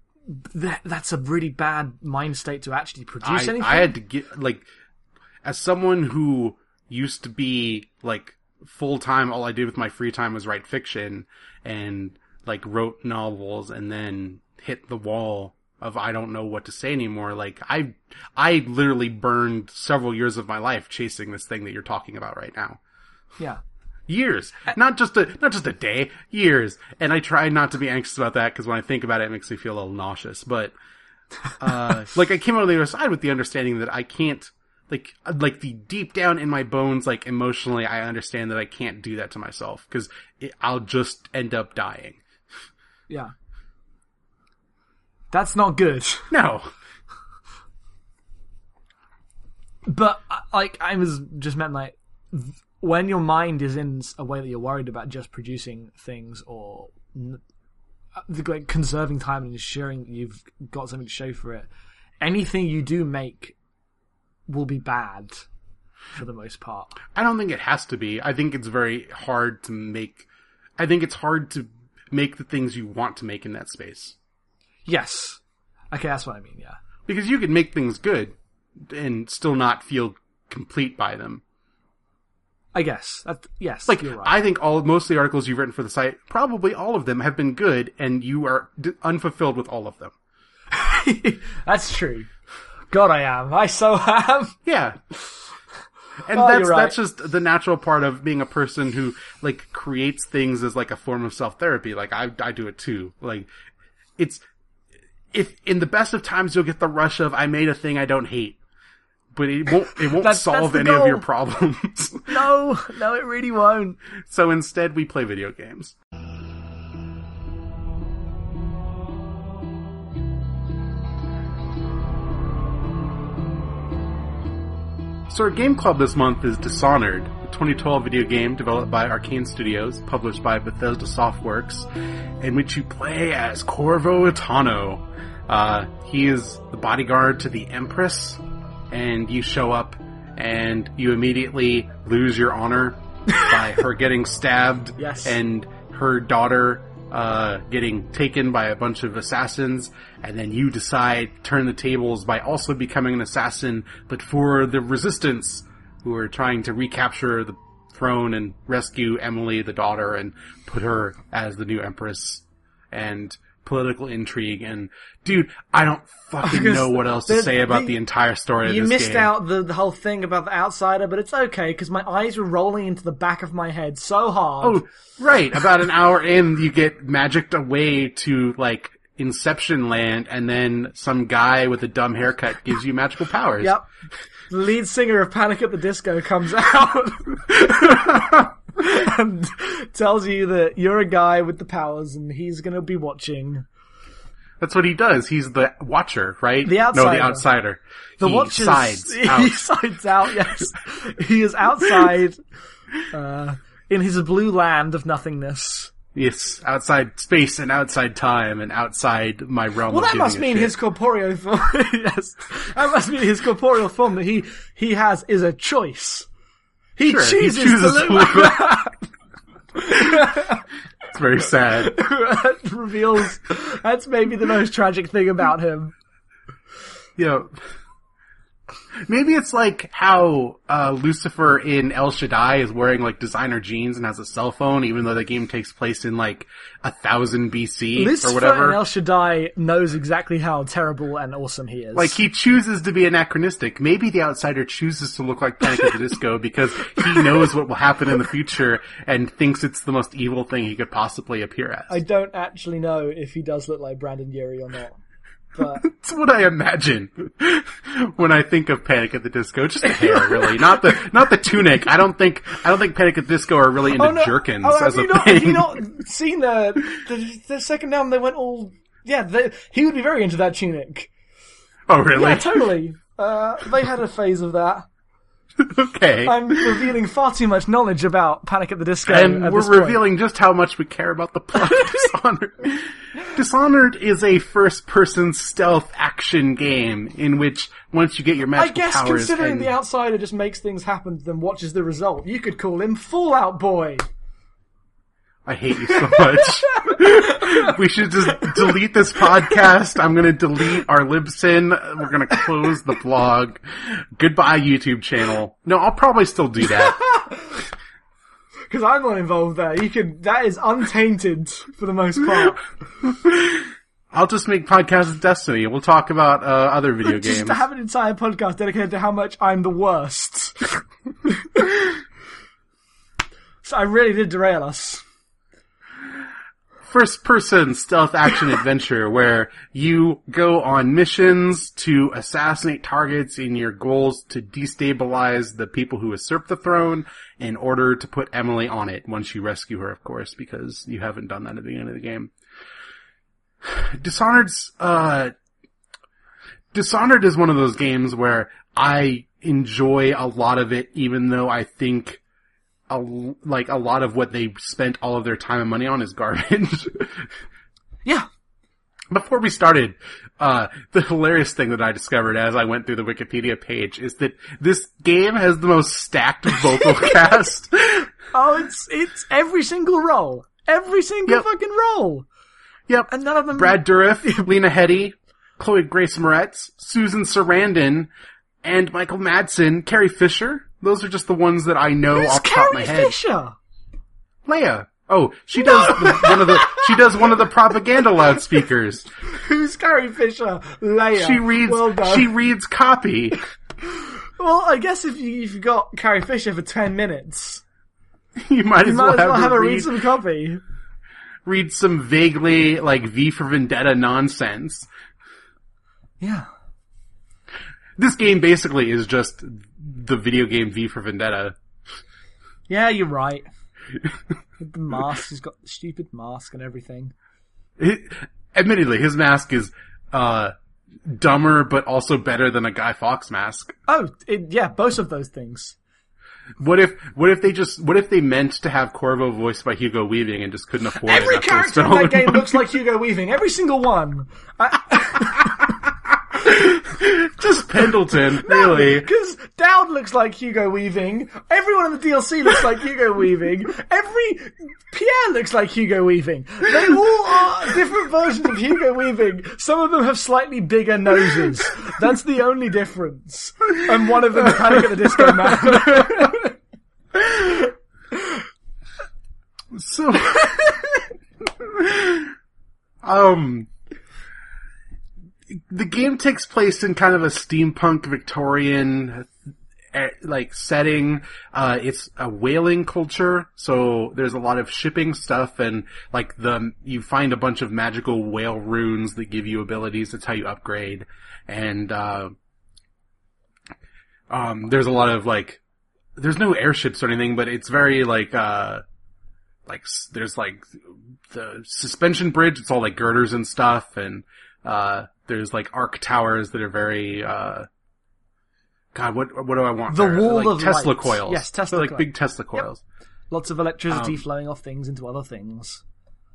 That, that's a really bad mind state to actually produce I, anything. I had to get like as someone who used to be like full time all I did with my free time was write fiction and like wrote novels and then hit the wall of I don't know what to say anymore. Like I, I literally burned several years of my life chasing this thing that you're talking about right now. Yeah. Years, not just a not just a day, years. And I try not to be anxious about that because when I think about it, it makes me feel a little nauseous. But uh, like I came out on the other side with the understanding that I can't, like, like the deep down in my bones, like emotionally, I understand that I can't do that to myself because I'll just end up dying. Yeah. That's not good. No. But uh, like I was just meant like when your mind is in a way that you're worried about just producing things or uh, the like conserving time and ensuring you've got something to show for it, anything you do make will be bad for the most part. I don't think it has to be. I think it's very hard to make. I think it's hard to make the things you want to make in that space. Yes. Okay, that's what I mean. Yeah. Because you can make things good and still not feel complete by them. I guess. That, yes. Like, you're right. I think all, most of the articles you've written for the site, probably all of them have been good and you are d- unfulfilled with all of them. that's true. God, I am. I so am. Yeah. And Oh, that's, right. that's just the natural part of being a person who, like, creates things as, like, a form of self-therapy. Like, I, I do it too. Like, it's, if, in the best of times you'll get the rush of, I made a thing I don't hate. But it won't, it won't That's- solve that's any of your problems. No, no, it really won't. so instead we play video games. So our game club this month is Dishonored, a 2012 video game developed by Arcane Studios, published by Bethesda Softworks, in which you play as Corvo Attano. Uh, he is the bodyguard to the Empress, and you show up and you immediately lose your honor by her getting stabbed Yes. and her daughter uh, getting taken by a bunch of assassins, and then you decide turn the tables by also becoming an assassin, but for the resistance who are trying to recapture the throne and rescue Emily, the daughter, and put her as the new empress. And political intrigue and dude, I don't fucking know what else to say about the- the, entire story You of this missed game. out the, the whole thing about the outsider, but it's okay because my eyes were rolling into the back of my head so hard. Oh, right. About an hour in, you get magicked away to like Inception Land, and then some guy with a dumb haircut gives you magical powers. Yep. The lead singer of Panic at the Disco comes out and tells you that you're a guy with the powers and he's gonna be watching. That's what he does. He's the watcher, right? The No, the outsider. The he watcher sides he out. sides out, yes. he is outside, uh, in his blue land of nothingness. Yes, outside space and outside time and outside my realm. Well, that must mean his corporeal form. yes, that must mean his corporeal form that he he has is a choice. He Sure, he chooses, chooses to to look look that. It's very sad. that reveals that's maybe the most tragic thing about him. you know, maybe it's like how uh, Lucifer in El Shaddai is wearing like designer jeans and has a cell phone, even though the game takes place in like a thousand BC Lucifer or whatever. El Shaddai knows exactly how terrible and awesome he is. like he chooses to be anachronistic. Maybe the outsider chooses to look like Panic at the Disco because he knows what will happen in the future and thinks it's the most evil thing he could possibly appear as. I don't actually know if he does look like Brendon Urie or not. But That's what I imagine when I think of Panic at the Disco. Just the hair, really, not the not the tunic. I don't think I don't think Panic at the Disco are really into oh no, jerkins oh, as a you Not, have you not seen the, the the second album? They went all yeah. They, he would be very into that tunic. oh, really? Yeah, totally. Uh, they had a phase of that. okay. I'm revealing far too much knowledge about Panic at the Disco. and we're revealing just how much we care about the plot of Dishonored. Dishonored is a first-person stealth action game in which once you get your magical powers, I guess powers, considering and the outsider just makes things happen, then watches the result. You could call him Fallout Boy. I hate you so much. we should just delete this podcast. I'm gonna delete our Libsyn. We're gonna close the blog. Goodbye, YouTube channel. No, I'll probably still do that. because I'm not involved there. You can that is untainted for the most part. I'll just make podcasts of Destiny. We'll talk about uh, other video Just games. to have an entire podcast dedicated to how much I'm the worst. so I really did derail us. First person stealth action adventure where you go on missions to assassinate targets in your goals to destabilize the people who usurp the throne in order to put Emily on it once you rescue her, of course, because you haven't done that at the beginning of the game. Dishonored's, uh, Dishonored is one of those games where I enjoy a lot of it, even though I think a, like a lot of what they spent all of their time and money on is garbage. Yeah. Before we started, uh, the hilarious thing that I discovered as I went through the Wikipedia page is that this game has the most stacked vocal cast. Oh, it's it's every single role, every single Yep. fucking role, Yep. and none of them. Brad Dourif, Lena Headey, Chloe Grace Moretz, Susan Sarandon, and Michael Madsen, Carrie Fisher. Those are just the ones that I know Who's off the top of my Carrie head. Fisher? Leia. Oh, she does one of the she does one of the propaganda loudspeakers. Who's Carrie Fisher? Leia. She reads Well she reads copy. Well, I guess if you if you got Carrie Fisher for ten minutes, You might as you well might as have, well her have her read, read some copy. read some vaguely like V for Vendetta nonsense. Yeah. This game basically is just the video game V for Vendetta. Yeah, you're right. The mask, he's got the stupid mask and everything. It, admittedly, his mask is uh dumber but also better than a Guy Fawkes mask. Oh, it, yeah, both of those things. What if what if they just what if they meant to have Corvo voiced by Hugo Weaving and just couldn't afford Every character in that game looks like Hugo Weaving. Every single one. just Pendleton, really. Because Daud looks like Hugo Weaving. Everyone in the DLC looks like Hugo Weaving. Every Pierre looks like Hugo Weaving. They all are different versions of Hugo Weaving. Some of them have slightly bigger noses. That's the only difference. And one of them is Panic at the Disco Man. So, um, the game takes place in kind of a steampunk Victorian eh, like setting. Uh, it's a whaling culture, so there's a lot of shipping stuff and like the, you find a bunch of magical whale runes that give you abilities. That's how you upgrade. And, uh, um, there's a lot of like, there's no airships or anything, but it's very like, uh, like there's like the suspension bridge. It's all like girders and stuff, and uh, there's like arc towers that are very. Uh, God, what what do I want? The there? wall like of Tesla light. coils. Yes, Tesla They're like coil. big Tesla coils. Lots of electricity Um, flowing off things into other things.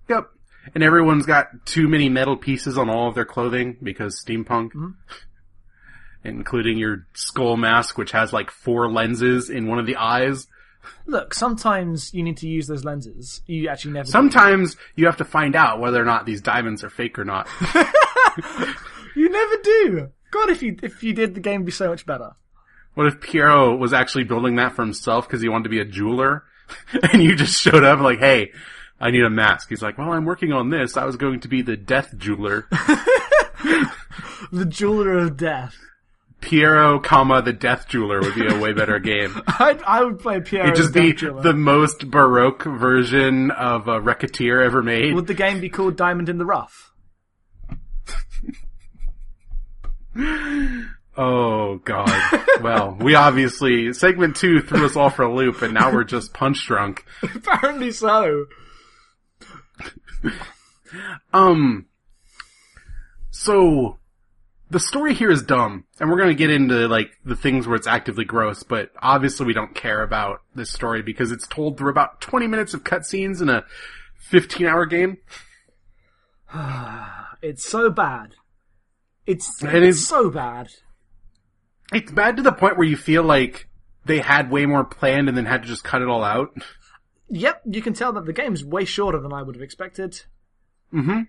Yep. And everyone's got too many metal pieces on all of their clothing because steampunk. Mm-hmm. Including your skull mask, which has like four lenses in one of the eyes. Look, sometimes you need to use those lenses. You actually never. Sometimes you have to find out whether or not these diamonds are fake or not. You never do. God, if you if you did, the game would be so much better. What if Piero was actually building that for himself because he wanted to be a jeweler? and you just showed up like, hey, I need a mask. He's like, well, I'm working on this. I was going to be the death jeweler. The jeweler of death. Piero, comma, the death jeweler would be a way better game. I I would play Pierre. It'd just be Jeweler. the most baroque version of a Racketeer ever made. Would the game be called Diamond in the Rough? Oh god. well, we obviously, segment two threw us all for a loop and now we're just punch drunk. Apparently so. Um, so the story here is dumb, and we're gonna get into like the things where it's actively gross, but obviously we don't care about this story because it's told through about 20 minutes of cutscenes in a 15 hour game. It's so bad. It's, It it's so bad. It's bad to the point where you feel like they had way more planned and then had to just cut it all out. Yep, you can tell that the game's way shorter than I would have expected. Mm-hmm.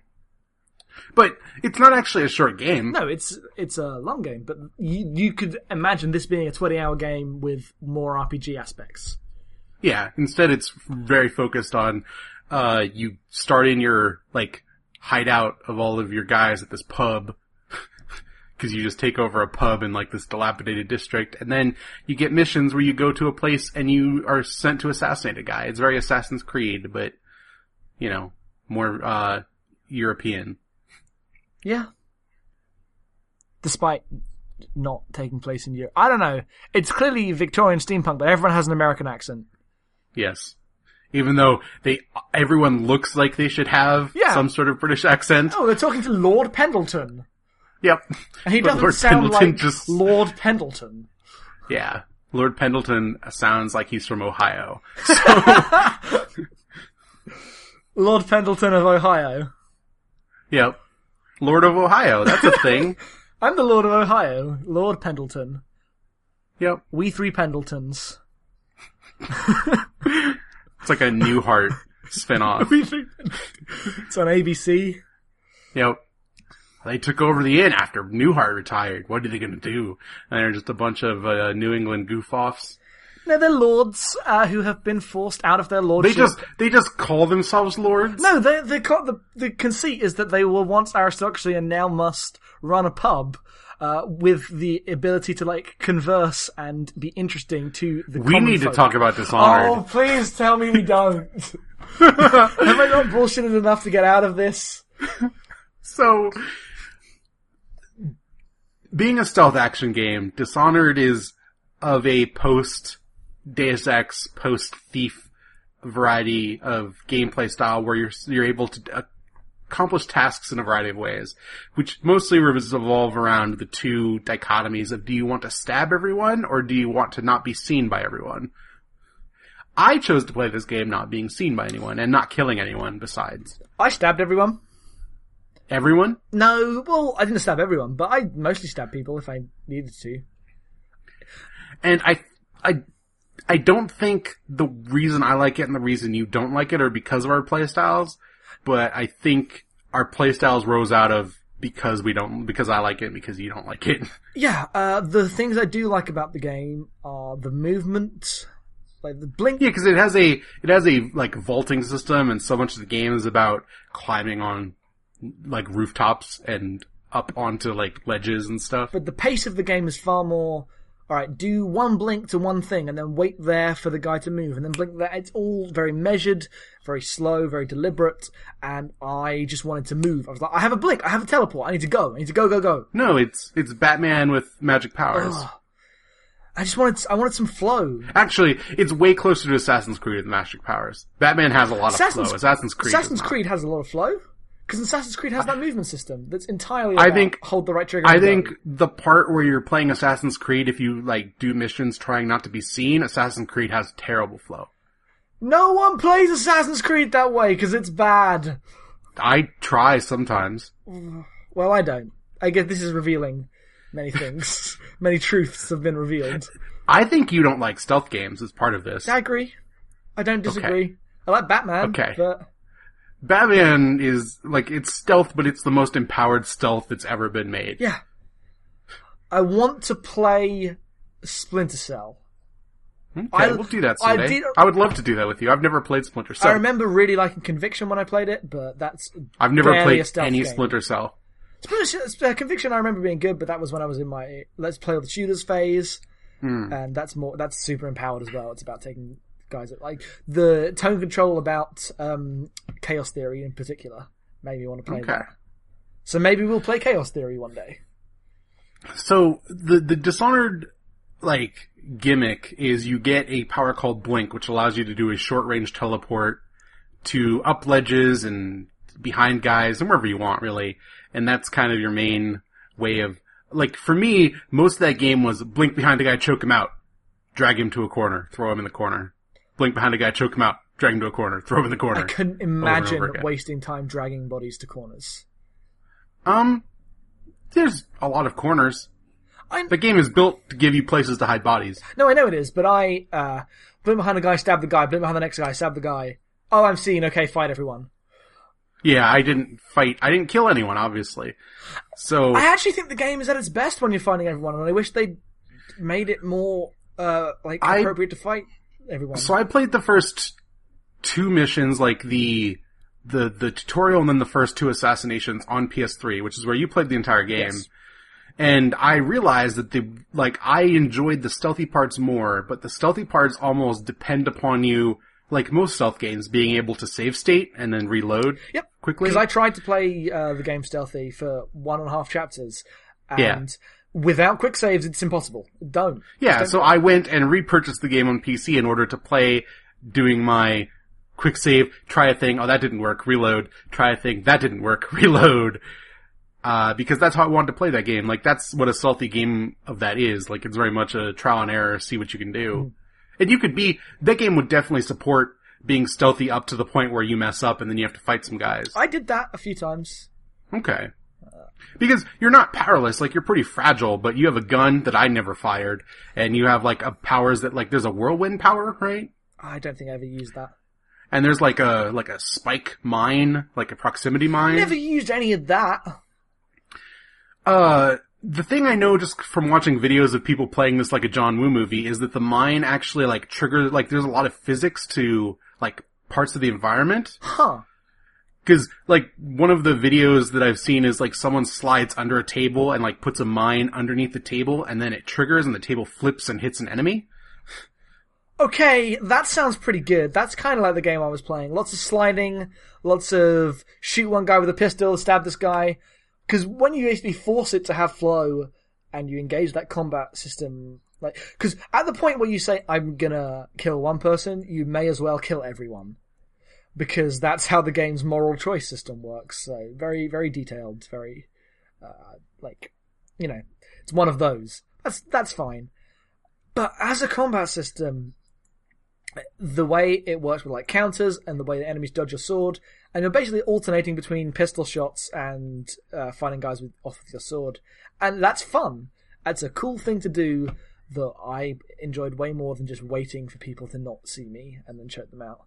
But it's not actually a short game. No, it's it's a long game, but you you could imagine this being a twenty hour game with more RPG aspects. Yeah, instead it's very focused on, uh, you start in your, like, hideout of all of your guys at this pub, cause you just take over a pub in like this dilapidated district, and then you get missions where you go to a place and you are sent to assassinate a guy. It's very Assassin's Creed, but, you know, more, uh, European. Yeah. Despite not taking place in Europe. I don't know. It's clearly Victorian steampunk, but everyone has an American accent. Yes. Even though they, everyone looks like they should have Yeah. some sort of British accent. Oh, they're talking to Lord Pendleton. Yep. And he doesn't Lord sound Pendleton like just- Lord Pendleton. Yeah. Lord Pendleton sounds like he's from Ohio. Lord Pendleton of Ohio. Yep. Lord of Ohio. That's a thing. I'm the Lord of Ohio, Lord Pendleton. yep. We three Pendletons. It's like a Newhart spinoff. We three. it's on ABC. Yep. They took over the inn after Newhart retired. What are they going to do? And they're just a bunch of uh, New England goof-offs. No, they're lords uh, who have been forced out of their They just they just call themselves lords. No, they they got the the conceit is that they were once aristocracy and now must run a pub. Uh, with the ability to like converse and be interesting to the we common need to talk about this. Dishonored. Oh, please tell me we don't. Have I not bullshitted enough to get out of this? So, being a stealth action game, Dishonored is of a post Deus Ex, post Thief variety of gameplay style where you're you're able to accomplish tasks in a variety of ways, which mostly revolve around the two dichotomies of do you want to stab everyone or do you want to not be seen by everyone? I chose to play this game not being seen by anyone and not killing anyone besides. I stabbed everyone. Everyone? No, well, I didn't stab everyone, but I mostly stabbed people if I needed to. And I, I, I don't think the reason I like it and the reason you don't like it are because of our playstyles, but I think our playstyles rose out of because we don't, because I like it and because you don't like it. Yeah, uh, the things I do like about the game are the movement, like the blink. yeah, because it has a, it has a like vaulting system and so much of the game is about climbing on like rooftops and up onto like ledges and stuff. But the pace of the game is far more. All right, do one blink to one thing, and then wait there for the guy to move, and then blink there. It's all very measured, very slow, very deliberate. And I just wanted to move. I was like, I have a blink, I have a teleport, I need to go, I need to go, go, go. No, it's, it's Batman with magic powers. Ugh. I just wanted, I wanted some flow. Actually, it's way closer to Assassin's Creed than Magic Powers. Batman has a lot of Assassin's- flow. Assassin's Creed. Assassin's. Creed has a lot of flow because Assassin's Creed has that movement system that's entirely. I think- hold the right trigger. I go. think the part where you're playing Assassin's Creed, if you like do missions trying not to be seen, Assassin's Creed has terrible flow. no one plays Assassin's Creed that way because it's bad. I try sometimes. Well, I don't. I guess this is revealing many things. many truths have been revealed. I think you don't like stealth games as part of this. I agree. I don't disagree. I like Batman. Okay. But Batman is like it's stealth, but it's the most empowered stealth that's ever been made. yeah. I want to play Splinter Cell. Okay, I- we'll do that I did- I would love to do that with you. I've never played Splinter Cell. I remember really liking Conviction when I played it, but that's I've never played any game. Splinter Cell. Splinter Cell- uh, Conviction I remember being good, but that was when I was in my let's play all the shooters phase, Hmm. and that's more that's super empowered as well. It's about taking guys at like the tone control about um, Chaos Theory in particular made me want to play Okay. that. So maybe we'll play Chaos Theory one day. So the the Dishonored like gimmick is you get a power called Blink, which allows you to do a short range teleport to up ledges and behind guys and wherever you want really. And that's kind of your main way of like for me, most of that game was blink behind a guy, choke him out, drag him to a corner, throw him in the corner. Blink behind a guy, choke him out, drag him to a corner, throw him in the corner. I couldn't imagine over wasting time dragging bodies to corners. Um, there's a lot of corners. I- The game is built to give you places to hide bodies. No, I know it is, but I uh, blink behind the guy, stab the guy, blink behind the next guy, stab the guy. Oh, I'm seen. Okay, fight everyone. Yeah, I didn't fight. I didn't kill anyone, obviously. So I actually think the game is at its best when you're fighting everyone, and I wish they made it more uh, like I- appropriate to fight everyone. So I played the first two missions, like the the the tutorial and then the first two assassinations on PS3, which is where you played the entire game. Yes. And I realized that the like I enjoyed the stealthy parts more, but the stealthy parts almost depend upon you, like most stealth games, being able to save state and then reload Yep. quickly. Because I tried to play uh, the game stealthy for one and a half chapters, and Yeah. Without quick saves, it's impossible. Don't. Yeah, Just so don't- I went and repurchased the game on PC in order to play doing my quick save, try a thing, oh that didn't work, reload, try a thing, that didn't work, reload. Uh, because that's how I wanted to play that game. Like that's what a stealthy game of that is. Like it's very much a trial and error, see what you can do. And you could be, that game would definitely support being stealthy up to the point where you mess up and then you have to fight some guys. I did that a few times. Okay. Because you're not powerless, like you're pretty fragile, but you have a gun that I never fired, and you have like a powers that like there's a whirlwind power, right? I don't think I ever used that. And there's like a like a spike mine, like a proximity mine. I never used any of that. Uh, the thing I know just from watching videos of people playing this like a John Woo movie is that the mine actually like triggers like there's a lot of physics to like parts of the environment. Huh. Cause like one of the videos that I've seen is like someone slides under a table and like puts a mine underneath the table and then it triggers and the table flips and hits an enemy. Okay, that sounds pretty good. That's kind of like the game I was playing. Lots of sliding, lots of shoot one guy with a pistol, stab this guy. Because when you basically force it to have flow and you engage that combat system, like, because at the point where you say, I'm gonna kill one person, you may as well kill everyone. Because that's how the game's moral choice system works. So, very, very detailed, very, uh, like, you know, it's one of those. That's, that's fine. But as a combat system, the way it works with like counters and the way the enemies dodge your sword, and you're basically alternating between pistol shots and uh, fighting guys with off with your sword, and that's fun. It's a cool thing to do that I enjoyed way more than just waiting for people to not see me and then choke them out.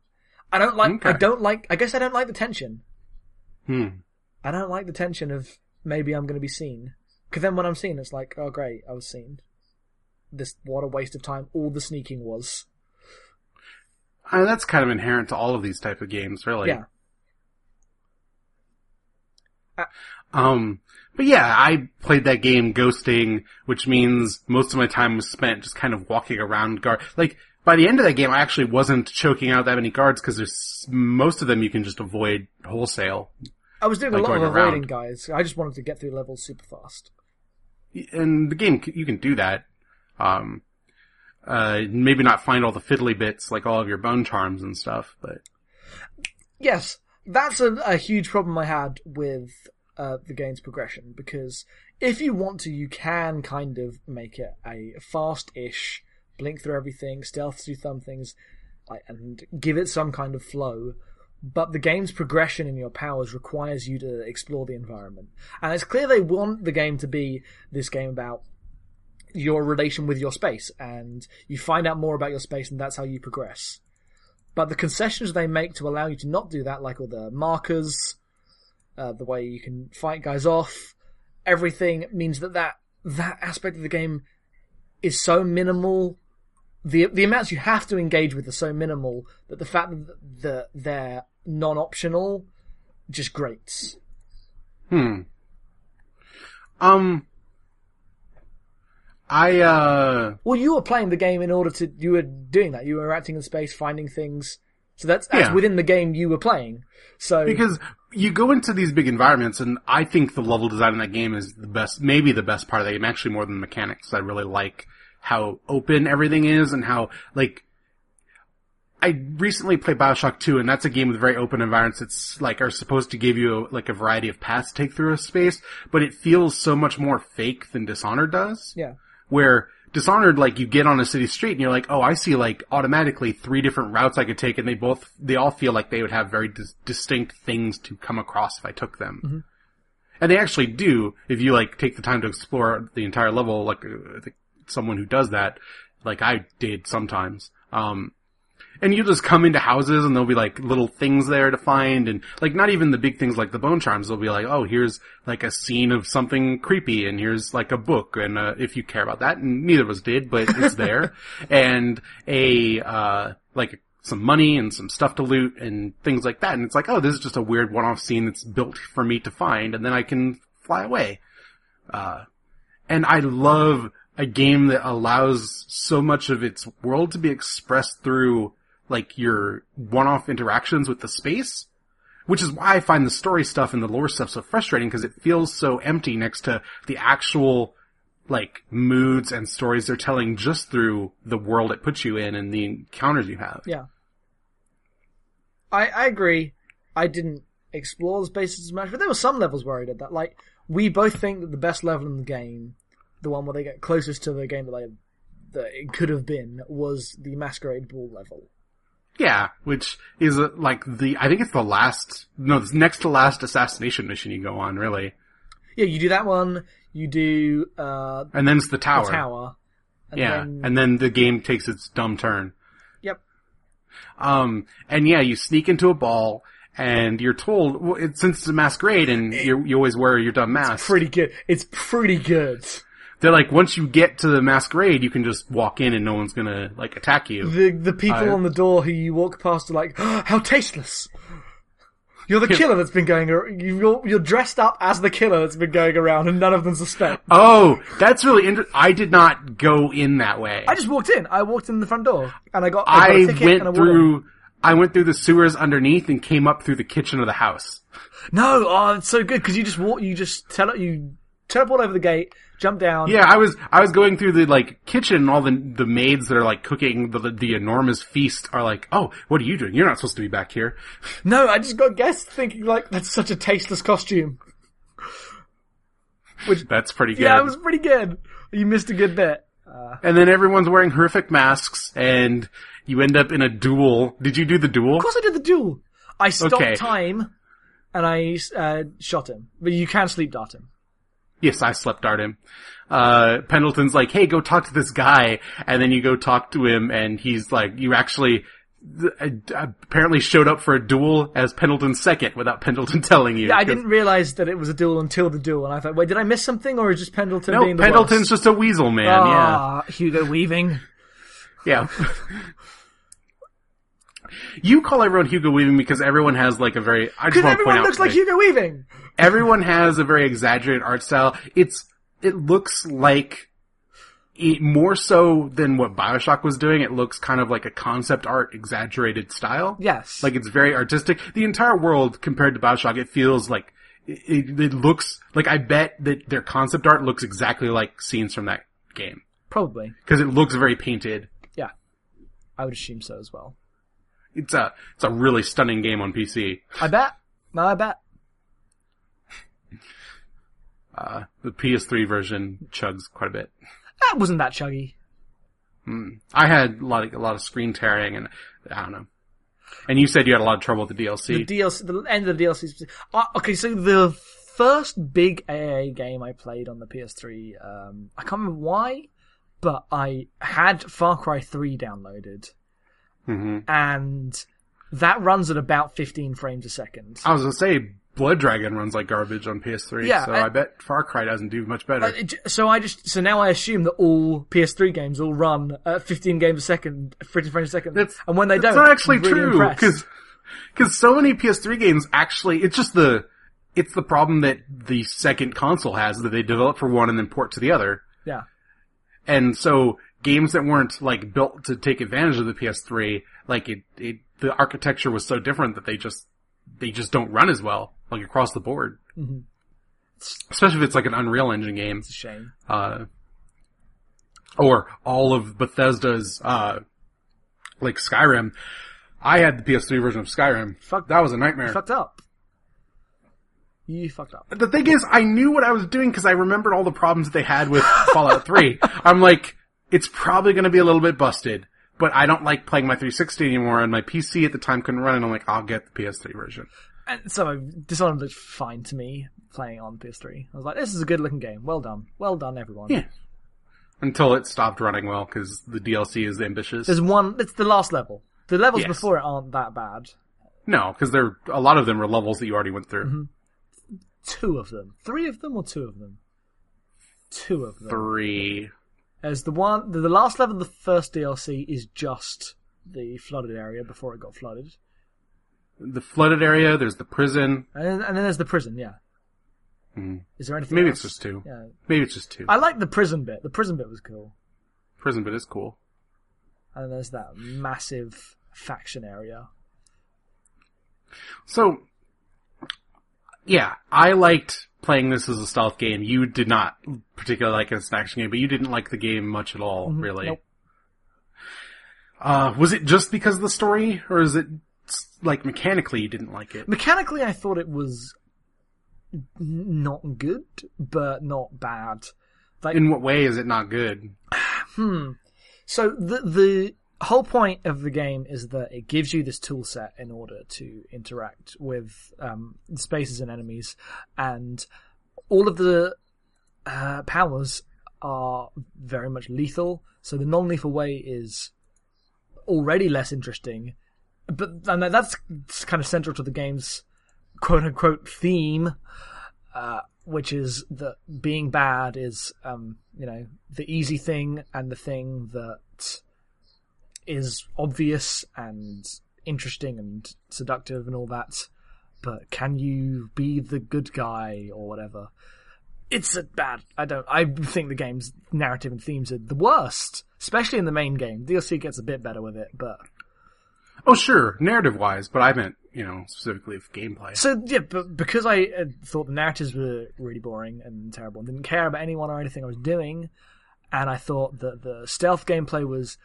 I don't like. I don't like. I guess I don't like the tension. Hmm. I don't like the tension of maybe I'm going to be seen. Because then when I'm seen, it's like, oh great, I was seen. This what a waste of time all the sneaking was. I mean, that's kind of inherent to all of these type of games, really. Yeah. Um, but yeah, I played that game ghosting, which means most of my time was spent just kind of walking around guard. Like, by the end of that game, I actually wasn't choking out that many guards because there's, most of them you can just avoid wholesale. I was doing a lot of avoiding guys. I just wanted to get through levels super fast. And the game, you can do that. Um, uh, maybe not find all the fiddly bits, like all of your bone charms and stuff, but Yes, that's a, a huge problem I had with uh, the game's progression because if you want to, you can kind of make it a fast-ish, blink through everything, stealth through some things, and give it some kind of flow. But the game's progression in your powers requires you to explore the environment, and it's clear they want the game to be this game about your relation with your space, and you find out more about your space, and that's how you progress. But the concessions they make to allow you to not do that, like all the markers, uh, the way you can fight guys off, everything means that, that that aspect of the game is so minimal. The the amounts you have to engage with are so minimal that the fact that they're non-optional just grates. Hmm. Um. I, uh, Well, you were playing the game in order to you were doing that. You were acting in space, finding things. So that's, that's Yeah. within the game you were playing. So because you go into these big environments and I think the level design in that game is the best, maybe the best part of the game, actually more than the mechanics. I really like how open everything is and how, like, I recently played Bioshock 2 and that's a game with very open environments. It's like, are supposed to give you like a variety of paths to take through a space, but it feels so much more fake than Dishonored does yeah. where Dishonored, like, you get on a city street and you're like, oh, I see, like, automatically three different routes I could take and they both, they all feel like they would have very dis- distinct things to come across if I took them. And they actually do, if you, like, take the time to explore the entire level, like, uh, I think someone who does that, like I did sometimes. Um, and you just come into houses and there'll be like little things there to find and like not even the big things like the bone charms. They'll be like, oh, here's like a scene of something creepy and here's like a book and uh, if you care about that, and neither of us did, but it's there and a uh like some money and some stuff to loot and things like that. And it's like, oh, this is just a weird one-off scene that's built for me to find and then I can fly away. Uh, and I love a game that allows so much of its world to be expressed through like your one-off interactions with the space. Which is why I find the story stuff and the lore stuff so frustrating because it feels so empty next to the actual like moods and stories they're telling just through the world it puts you in and the encounters you have. Yeah. I I agree. I didn't explore the spaces as much, but there were some levels where I did that. Like we both think that the best level in the game, the one where they get closest to the game that they that it could have been, was the Masquerade Ball level. Yeah, which is uh, like the I think it's the last no, it's next to last assassination mission you go on, really. Yeah, you do that one. You do uh, And then it's the the tower. tower. And yeah, then- and then the game takes its dumb turn. Yep. Um, and yeah, you sneak into a ball, and you're told well, it, since it's a masquerade, and you you always wear your dumb mask. Pretty good. It's pretty good. They're like, once you get to the masquerade, you can just walk in, and no one's gonna like attack you. The the people on the door who you walk past are like, how tasteless. You're the killer that's been going. You're you're dressed up as the killer that's been going around, and none of them suspect. Oh, that's really interesting. I did not go in that way. I just walked in. I walked in the front door, and I got. I, I a ticket went I through. I went through the sewers underneath and came up through the kitchen of the house. No, oh, it's so good because you just walk. You just tele you teleport over the gate, jump down. Yeah, I was I was going through the like kitchen and all the the maids that are like cooking the the enormous feast are like, "Oh, what are you doing? You're not supposed to be back here." No, I just got guests thinking like that's such a tasteless costume. Which that's pretty good. Yeah, it was pretty good. You missed a good bit. And then everyone's wearing horrific masks and you end up in a duel. Did you do the duel? Of course, I did the duel. I stopped Okay. time, and I uh, shot him. But you can sleep dart him. Yes, I slept dart him. Uh, Pendleton's like, hey, go talk to this guy. And then you go talk to him and he's like, you actually apparently showed up for a duel as Pendleton's second without Pendleton telling you. Yeah, I 'Cause- didn't realize that it was a duel until the duel, and I thought, wait, did I miss something, or is just Pendleton No, being the Pendleton's worst? just a weasel man. Yeah. Ah, Hugo Weaving. Yeah. you call everyone Hugo Weaving because everyone has like a very, I just Because want to point everyone out, looks like Hugo Weaving. everyone has a very exaggerated art style. It's, it looks like, it, more so than what Bioshock was doing, it looks kind of like a concept art exaggerated style. Yes. Like it's very artistic. The entire world compared to Bioshock, it feels like, it, it looks, like I bet that their concept art looks exactly like scenes from that game. Probably. Cause it looks very painted. Yeah. I would assume so as well. It's a, it's a really stunning game on PC. I bet. No, I bet. Uh, the PS3 version chugs quite a bit. That wasn't that chuggy. I had a lot of, a lot of screen tearing and I don't know. And you said you had a lot of trouble with the DLC. The DLC, the end of the DLC. Uh, okay, so the first big AA game I played on the PS3, um, I can't remember why, but I had Far Cry 3 downloaded, hmm and that runs at about 15 frames a second. I was gonna say Blood Dragon runs like garbage on PS3, Yeah, so I- I, bet Far Cry doesn't do much better. So I just so now I assume that all PS3 games all run at 15 games a second, 15 frames a second, and when they That's don't, it's not actually really true because because so many PS3 games actually it's just the it's the problem that the second console has that they develop for one and then port to the other. yeah, And so games that weren't like built to take advantage of the PS3, like it, it, the architecture was so different that they just, they just don't run as well, like across the board. Mhm. Especially if it's like an Unreal Engine game, it's a shame. uh, or all of Bethesda's, uh, like Skyrim. I had the PS3 version of Skyrim. Fuck. That was a nightmare. You fucked up. You fucked up. The thing is, I knew what I was doing because I remembered all the problems that they had with Fallout 3. I'm like, it's probably going to be a little bit busted, but I don't like playing my 360 anymore, and my PC at the time couldn't run it. I'm like, I'll get the PS3 version. And so Dishonored looked fine to me playing on PS3. I was like, this is a good looking game. Well done. Well done, everyone. Yeah. Until it stopped running well because the DLC is ambitious. There's one, it's the last level. The levels Yes. before it aren't that bad. No, because there a lot of them are levels that you already went through. Mm-hmm. Two of them, three of them, or two of them. Two of them. Three. As the one, the, last level of the first DLC is just the flooded area before it got flooded, The flooded area. There's the prison. and, then- and then there's the prison. Yeah. Hmm. Is there anything? Maybe else? it's just two. Yeah. Maybe it's just two. I like the prison bit. The prison bit was cool. Prison bit is cool. And then there's that massive faction area. So, yeah, I liked playing this as a stealth game. You did not particularly like it as an action game, but you didn't like the game much at all, really. Mm-hmm. Nope. Uh, was it just because of the story, or is it like mechanically you didn't like it? Mechanically, I thought it was not good, but not bad. Like, In what way is it not good? hmm. So the the whole point of the game is that it gives you this tool set in order to interact with um, spaces and enemies, and all of the uh, powers are very much lethal. So the non-lethal way is already less interesting, but and that's kind of central to the game's quote unquote theme, uh, which is that being bad is, um, you know, the easy thing and the thing that is obvious and interesting and seductive and all that. But can you be the good guy or whatever? It's a bad. I don't. I think the game's narrative and themes are the worst, especially in the main game. DLC gets a bit better with it, but Oh, sure, narrative wise, but I meant, you know, specifically of gameplay. So yeah, but because I uh, thought the narratives were really boring and terrible, and didn't care about anyone or anything I was doing, and I thought that the stealth gameplay was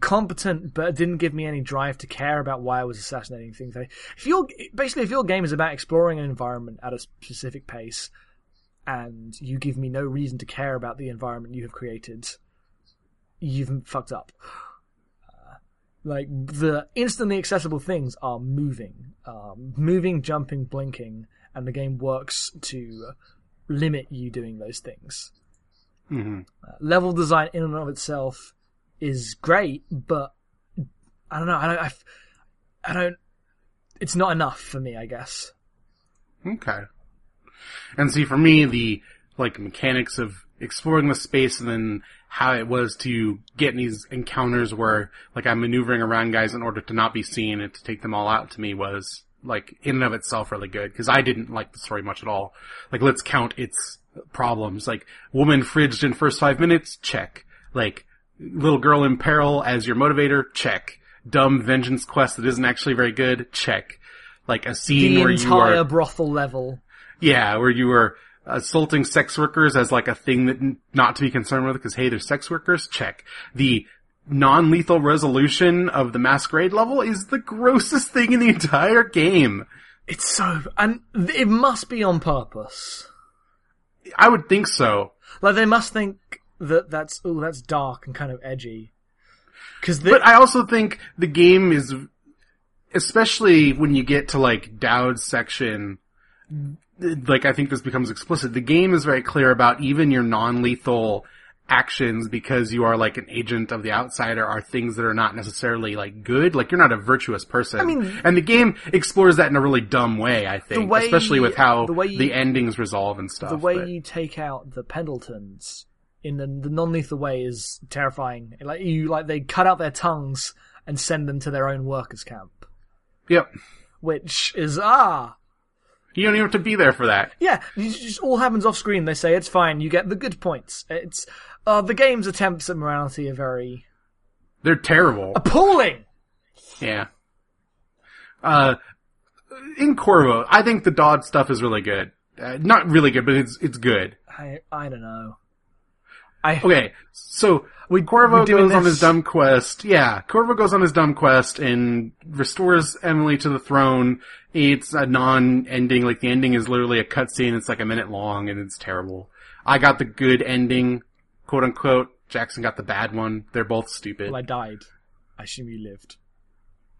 competent, but it didn't give me any drive to care about why I was assassinating things. If your basically if your game is about exploring an environment at a specific pace, and you give me no reason to care about the environment you have created, you've fucked up. Uh, Like the instantly accessible things are moving, um, moving, jumping, blinking, and the game works to limit you doing those things. hmm Uh, level design in and of itself is great, but I don't know. I don't. I don't. It's not enough for me, I guess. Okay. And see, for me, the like mechanics of exploring the space and then how it was to get in these encounters where like I'm maneuvering around guys in order to not be seen and to take them all out to me was like in and of itself really good because I didn't like the story much at all. Like let's count its problems. Like woman fridged in first five minutes, check. Like little girl in peril as your motivator, check. Dumb vengeance quest that isn't actually very good, check. Like a scene The where you entire are brothel level. yeah, where you were assaulting sex workers as like a thing that not to be concerned with because hey, they're sex workers. Check. The non-lethal resolution of the masquerade level is the grossest thing in the entire game. It's so, and it must be on purpose. I would think so. Like they must think that that's oh that's dark and kind of edgy. Because But I also think the game is, especially when you get to like Daud's section, like I think this becomes explicit. The game is very clear about even your non-lethal actions because you are like an agent of the outsider are things that are not necessarily like good. Like you're not a virtuous person. I mean- and the game explores that in a really dumb way, I think, way- especially with how the the, way you- endings resolve and stuff. the way but- you take out the Pendletons in the, the non-lethal way is terrifying. Like you, like they cut out their tongues and send them to their own workers' camp, yep. which is ah. You don't even have to be there for that. Yeah, it just all happens off screen. They say it's fine. You get the good points. It's uh, the game's attempts at morality are very They're terrible. appalling. Yeah. Uh, in Corvo, I think the Daud stuff is really good. Uh, not really good, but it's it's good. I I don't know. I Okay, so We- Corvo we're doing goes on his dumb quest. Yeah, Corvo goes on his dumb quest and restores Emily to the throne. It's a non-ending. Like the ending is literally a cutscene. It's like a minute long, and it's terrible. I got the good ending, quote unquote. Jackson got the bad one. They're both stupid. well, I died. I assume you lived.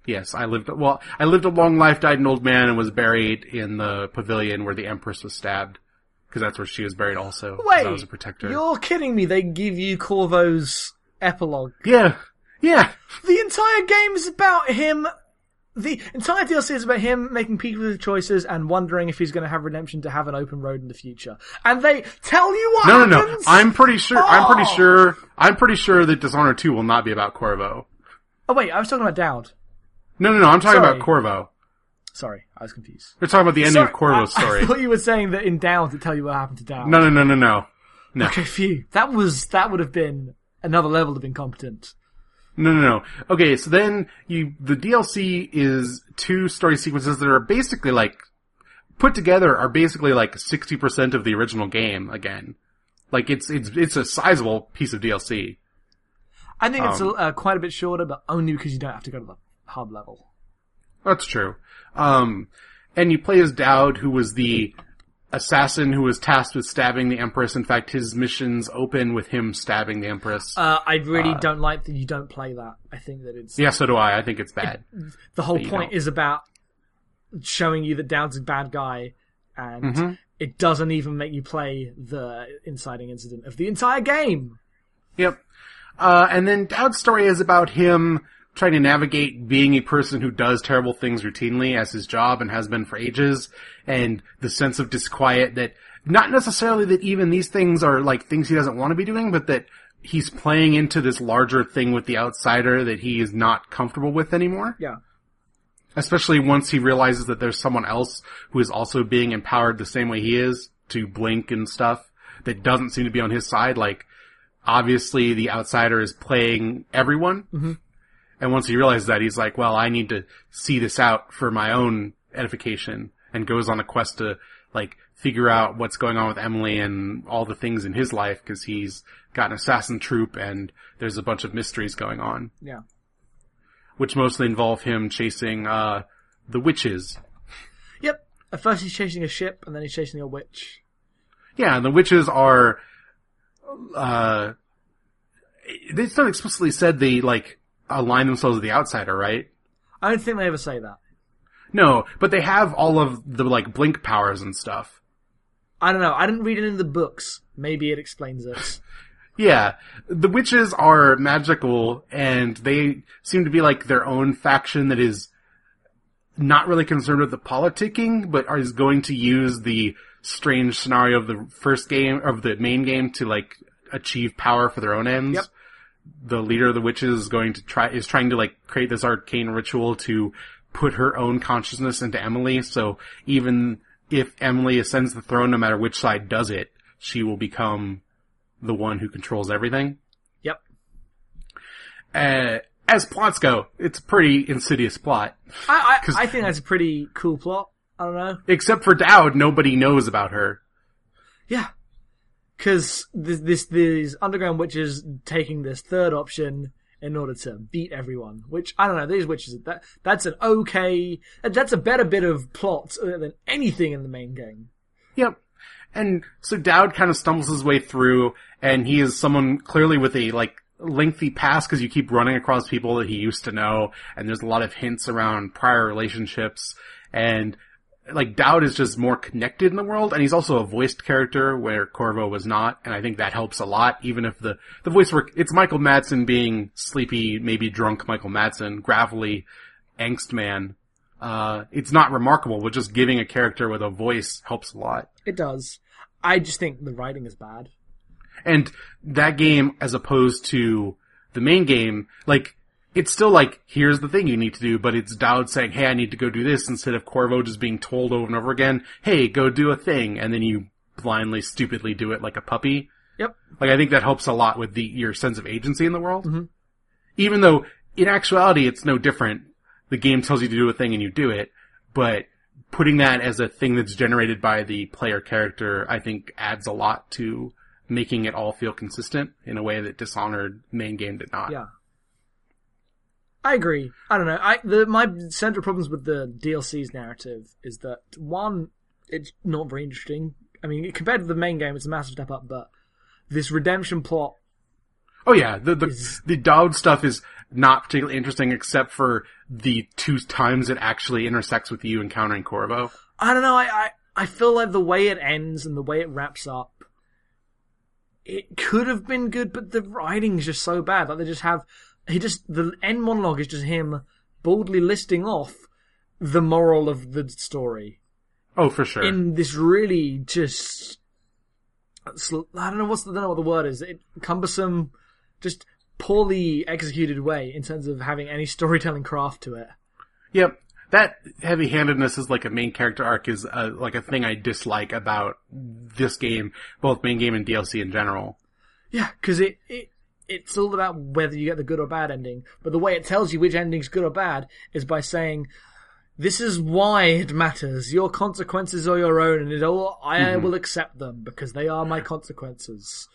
Yes, I lived, well, I lived a long life, died an old man, and was buried in the pavilion where the Empress was stabbed. Because that's where she was buried also. 'cause Wait, I was a protector. you're kidding me? They give you Corvo's epilogue. Yeah. Yeah. The entire game is about him. The entire DLC is about him making people choices and wondering if he's going to have redemption to have an open road in the future. And they tell you what No, no, no. happens. I'm pretty sure. I'm pretty Oh. sure. I'm pretty sure that Dishonored 2 will not be about Corvo. Oh wait, I was talking about Daud. No, no, no. I'm talking Sorry. about Corvo. Sorry, I was confused. They're talking about the ending Sorry, of Corvo's I, story. I thought you were saying that in Daud to tell you what happened to Daud. No, no, no, no, no. No. Okay, phew. That was that would have been another level of incompetent. No, no, no. Okay, so then you, the DLC is two story sequences that are basically like, put together are basically like 60% of the original game again. Like it's, it's, it's a sizable piece of DLC. I think it's a, Um, uh, quite a bit shorter, but only because you don't have to go to the hub level. That's true. Um, and you play as Daud, who was the assassin who was tasked with stabbing the Empress. In fact, his missions open with him stabbing the Empress. Uh, I really don't like that you don't play that. I think that it's yeah, so do I. I think it's bad. the whole point don't. is about showing you that Daud's a bad guy, and Mm-hmm. it doesn't even make you play the inciting incident of the entire game. Yep. Uh, and then Daud's story is about him trying to navigate being a person who does terrible things routinely as his job and has been for ages, and the sense of disquiet that not necessarily that even these things are like things he doesn't want to be doing, but that he's playing into this larger thing with the outsider that he is not comfortable with anymore. Yeah. Especially once he realizes that there's someone else who is also being empowered the same way he is to blink and stuff that doesn't seem to be on his side. Like, obviously the outsider is playing everyone. Mm-hmm. And once he realizes that, he's like, well, I need to see this out for my own edification and goes on a quest to, like, figure out what's going on with Emily and all the things in his life because he's got an assassin troop and there's a bunch of mysteries going on, Yeah. which mostly involve him chasing, uh, the witches. Yep. At first he's chasing a ship, and then he's chasing a witch. Yeah, and the witches are, uh, it's not explicitly said they, like, align themselves with the outsider, right? I don't think they ever say that. No, but they have all of the, like, blink powers and stuff. I don't know. I didn't read it in the books. Maybe it explains it. Yeah, the witches are magical, and they seem to be like their own faction that is not really concerned with the politicking, but is going to use the strange scenario of the first game, of the main game to like achieve power for their own ends. Yep. The leader of the witches is going to try, is trying to like create this arcane ritual to put her own consciousness into Emily, so even if Emily ascends the throne, no matter which side does it, she will become the one who controls everything. Yep. Uh, as plots go, it's a pretty insidious plot. I, I, I think that's a pretty cool plot. I don't know. Except for Daud, nobody knows about her. Yeah. Cause this, this, these underground witches taking this third option in order to beat everyone, which, I don't know, these witches, that, that's an okay, that's a better bit of plot than anything in the main game. Yep. And so Daud kind of stumbles his way through, and he is someone clearly with a, like, lengthy past because you keep running across people that he used to know, and there's a lot of hints around prior relationships, and like Daud is just more connected in the world, and he's also a voiced character where Corvo was not, and I think that helps a lot, even if the, the voice work, it's Michael Madsen being sleepy, maybe drunk Michael Madsen, gravelly angst man. Uh, it's not remarkable, but just giving a character with a voice helps a lot. It does. I just think the writing is bad. And that game, as opposed to the main game, like, it's still like, here's the thing you need to do, but it's Daud saying, hey, I need to go do this, instead of Corvo just being told over and over again, hey, go do a thing, and then you blindly, stupidly do it like a puppy. Yep. Like, I think that helps a lot with the, your sense of agency in the world. Mm-hmm. Even though, in actuality, it's no different. The game tells you to do a thing and you do it, but putting that as a thing that's generated by the player character, I think adds a lot to making it all feel consistent in a way that Dishonored main game did not. Yeah. I agree. I don't know. I the my central problems with the DLC's narrative is that one, it's not very interesting. I mean, compared to the main game, it's a massive step up, but this redemption plot Oh yeah, the the Is- the Daud stuff is not particularly interesting except for the two times it actually intersects with you encountering Corvo. I don't know. I, I I feel like the way it ends and the way it wraps up, it could have been good, but the writing's just so bad. Like they just have he just the end monologue is just him boldly listing off the moral of the story Oh, for sure. in this really just I don't know what's the, I don't know what the word is. It, cumbersome, just poorly executed way in terms of having any storytelling craft to it. Yep. That heavy-handedness is like a main character arc is uh, like a thing I dislike about this game, both main game and DLC in general. Yeah, because it, it it's all about whether you get the good or bad ending. But the way it tells you which ending's good or bad is by saying, "This is why it matters. Your consequences are your own, and it all I mm-hmm. will accept them because they are my consequences."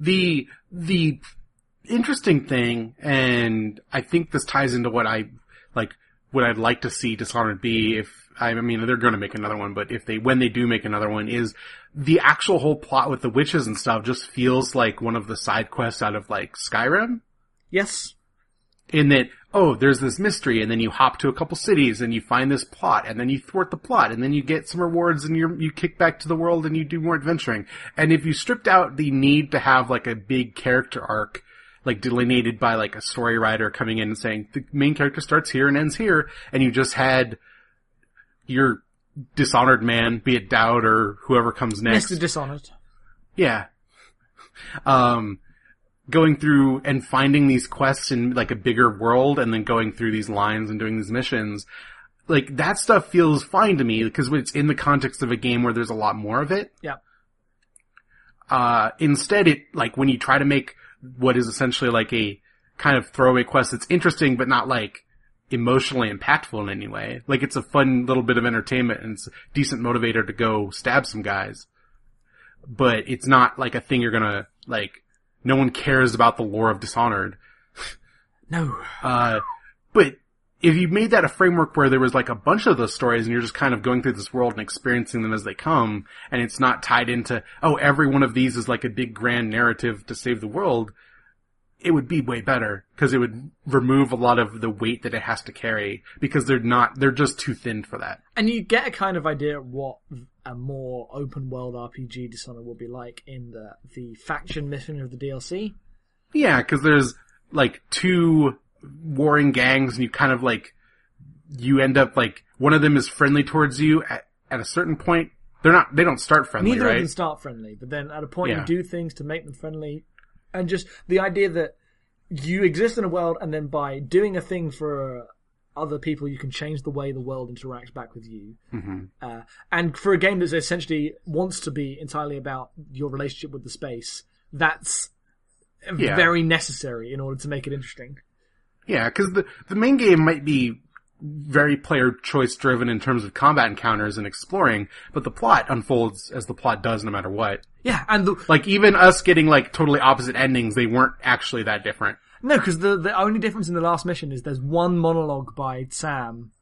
The, the interesting thing, and I think this ties into what I, like, what I'd like to see Dishonored be if, I mean, they're gonna make another one, but if they, when they do make another one is the actual whole plot with the witches and stuff just feels like one of the side quests out of like Skyrim. Yes, in that, oh, there's this mystery, and then you hop to a couple cities and you find this plot, and then you thwart the plot, and then you get some rewards and you you kick back to the world and you do more adventuring. And if you stripped out the need to have like a big character arc, like delineated by like a story writer coming in and saying the main character starts here and ends here, and you just had your dishonored man, be it Daud or whoever comes next, Mr. Dishonored. yeah. Um, going through and finding these quests in like a bigger world and then going through these lines and doing these missions. Like that stuff feels fine to me because it's in the context of a game where there's a lot more of it. Yeah. Uh, instead it, like when you try to make what is essentially like a kind of throwaway quest that's interesting but not like emotionally impactful in any way. Like it's a fun little bit of entertainment and it's a decent motivator to go stab some guys. But it's not like a thing you're gonna, like, no one cares about the lore of Dishonored. No. Uh, but if you made that a framework where there was like a bunch of those stories and you're just kind of going through this world and experiencing them as they come, and it's not tied into, oh, every one of these is like a big grand narrative to save the world, it would be way better because it would remove a lot of the weight that it has to carry because they're not, they're just too thin for that. And you get a kind of idea of what a more open world RPG Dishonored will be like in the the faction mission of the DLC. Yeah, because there's like two warring gangs, and you kind of like you end up like one of them is friendly towards you at, at a certain point. They're not. They don't start friendly, Neither of them start friendly, but then at a point Yeah. you do things to make them friendly, and just the idea that you exist in a world, and then by doing a thing for other people, you can change the way the world interacts back with you. Mm-hmm. Uh, and for a game that essentially wants to be entirely about your relationship with the space, that's Yeah. very necessary in order to make it interesting. Yeah, because the the main game might be very player choice driven in terms of combat encounters and exploring, but the plot unfolds as the plot does no matter what. Yeah, and the, Like even us getting like totally opposite endings, they weren't actually that different. no, because the the only difference in the last mission is there's one monologue by Sam.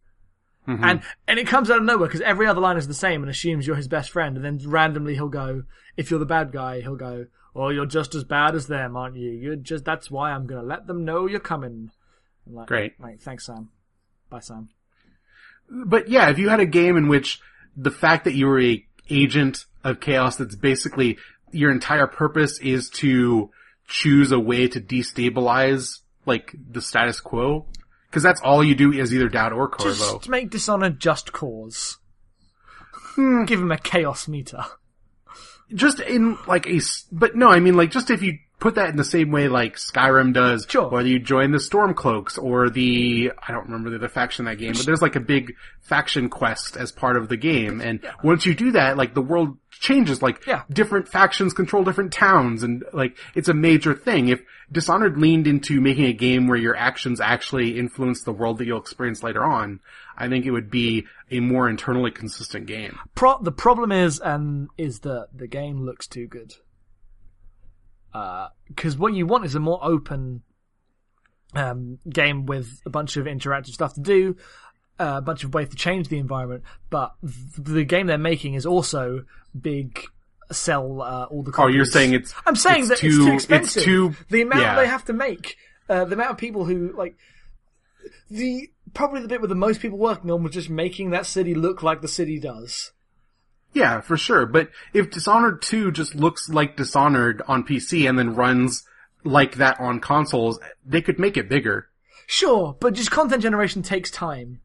Mm-hmm. And and it comes out of nowhere because every other line is the same and assumes you're his best friend, and then randomly he'll go, if you're the bad guy, he'll go, "Oh, you're just as bad as them, aren't you? You're just that's why I'm gonna let them know you're coming." Like, Great. Right, thanks, Sam. Bye, some. But yeah, if you had a game in which the fact that you were a agent of chaos that's basically your entire purpose is to choose a way to destabilize like the status quo, because that's all you do is either Daud or Corvo. Just make Dishonored just cause. Hmm. Give him a chaos meter. just in like a, but no, I mean like just if you put that in the same way like Skyrim does, Sure. whether you join the Stormcloaks or the, I don't remember the other faction in that game, but there's like a big faction quest as part of the game, and once you do that, like the world changes, like Yeah. different factions control different towns, and like it's a major thing. If Dishonored leaned into making a game where your actions actually influence the world that you'll experience later on, I think it would be a more internally consistent game. Pro- the problem is, um, is that the game looks too good. Because what you want is a more open um, game with a bunch of interactive stuff to do, uh, a bunch of ways to change the environment. But th- the game they're making is also big. Sell uh, all the. Oh, you're saying it's I'm saying it's that too, it's too expensive. It's too the amount yeah. they have to make, uh, the amount of people who like the probably the bit with the most people working on was just making that city look like the city does. Yeah, for sure. But if Dishonored 2 just looks like Dishonored on PC and then runs like that on consoles, they could make it bigger. Sure, but just content generation takes time.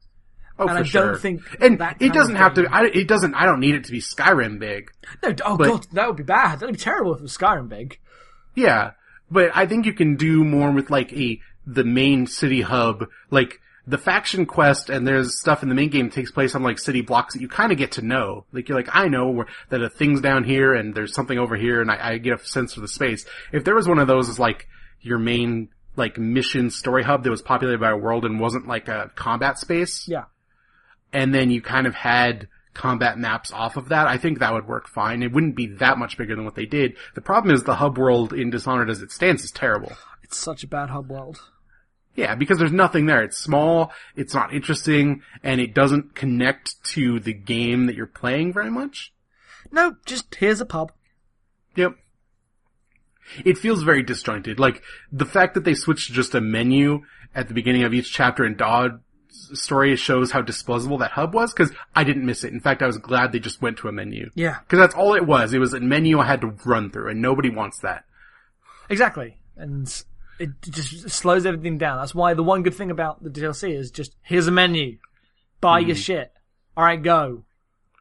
Oh, And for I sure. don't think and it doesn't have to. I, it doesn't. I don't need it to be Skyrim big. No, oh But- god, that would be bad. That'd be terrible if it was Skyrim big. Yeah, but I think you can do more with like a the main city hub, like the faction quest, and there's stuff in the main game that takes place on like city blocks that you kind of get to know. Like you're like, I know where, that a thing's down here and there's something over here, and I, I get a sense for the space. If there was one of those as like your main like mission story hub that was populated by a world and wasn't like a combat space, Yeah. and then you kind of had combat maps off of that, I think that would work fine. It wouldn't be that much bigger than what they did. The problem is the hub world in Dishonored as it stands is terrible. It's such a bad hub world. Yeah, because there's nothing there. It's small, it's not interesting, and it doesn't connect to the game that you're playing very much. No, just here's a pub. Yep. It feels very disjointed. Like, the fact that they switched to just a menu at the beginning of each chapter in Daud's story shows how disposable that hub was, because I didn't miss it. In fact, I was glad they just went to a menu. Yeah, Because that's all it was. It was a menu I had to run through, and nobody wants that. exactly. And it just slows everything down. That's why the one good thing about the DLC is just here's a menu. Buy your shit. Alright, go.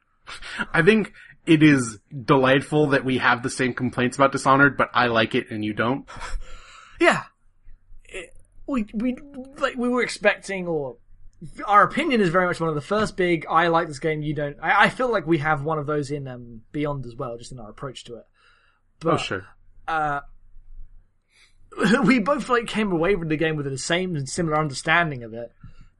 I think it is delightful that we have the same complaints about Dishonored, but I like it and you don't. Yeah. It, we, we, like, we were expecting, or our opinion is very much one of the first big, I like this game, you don't. I, I feel like we have one of those in um, Beyond as well, just in our approach to it. But, Oh, sure. uh, we both like came away from the game with the same and similar understanding of it,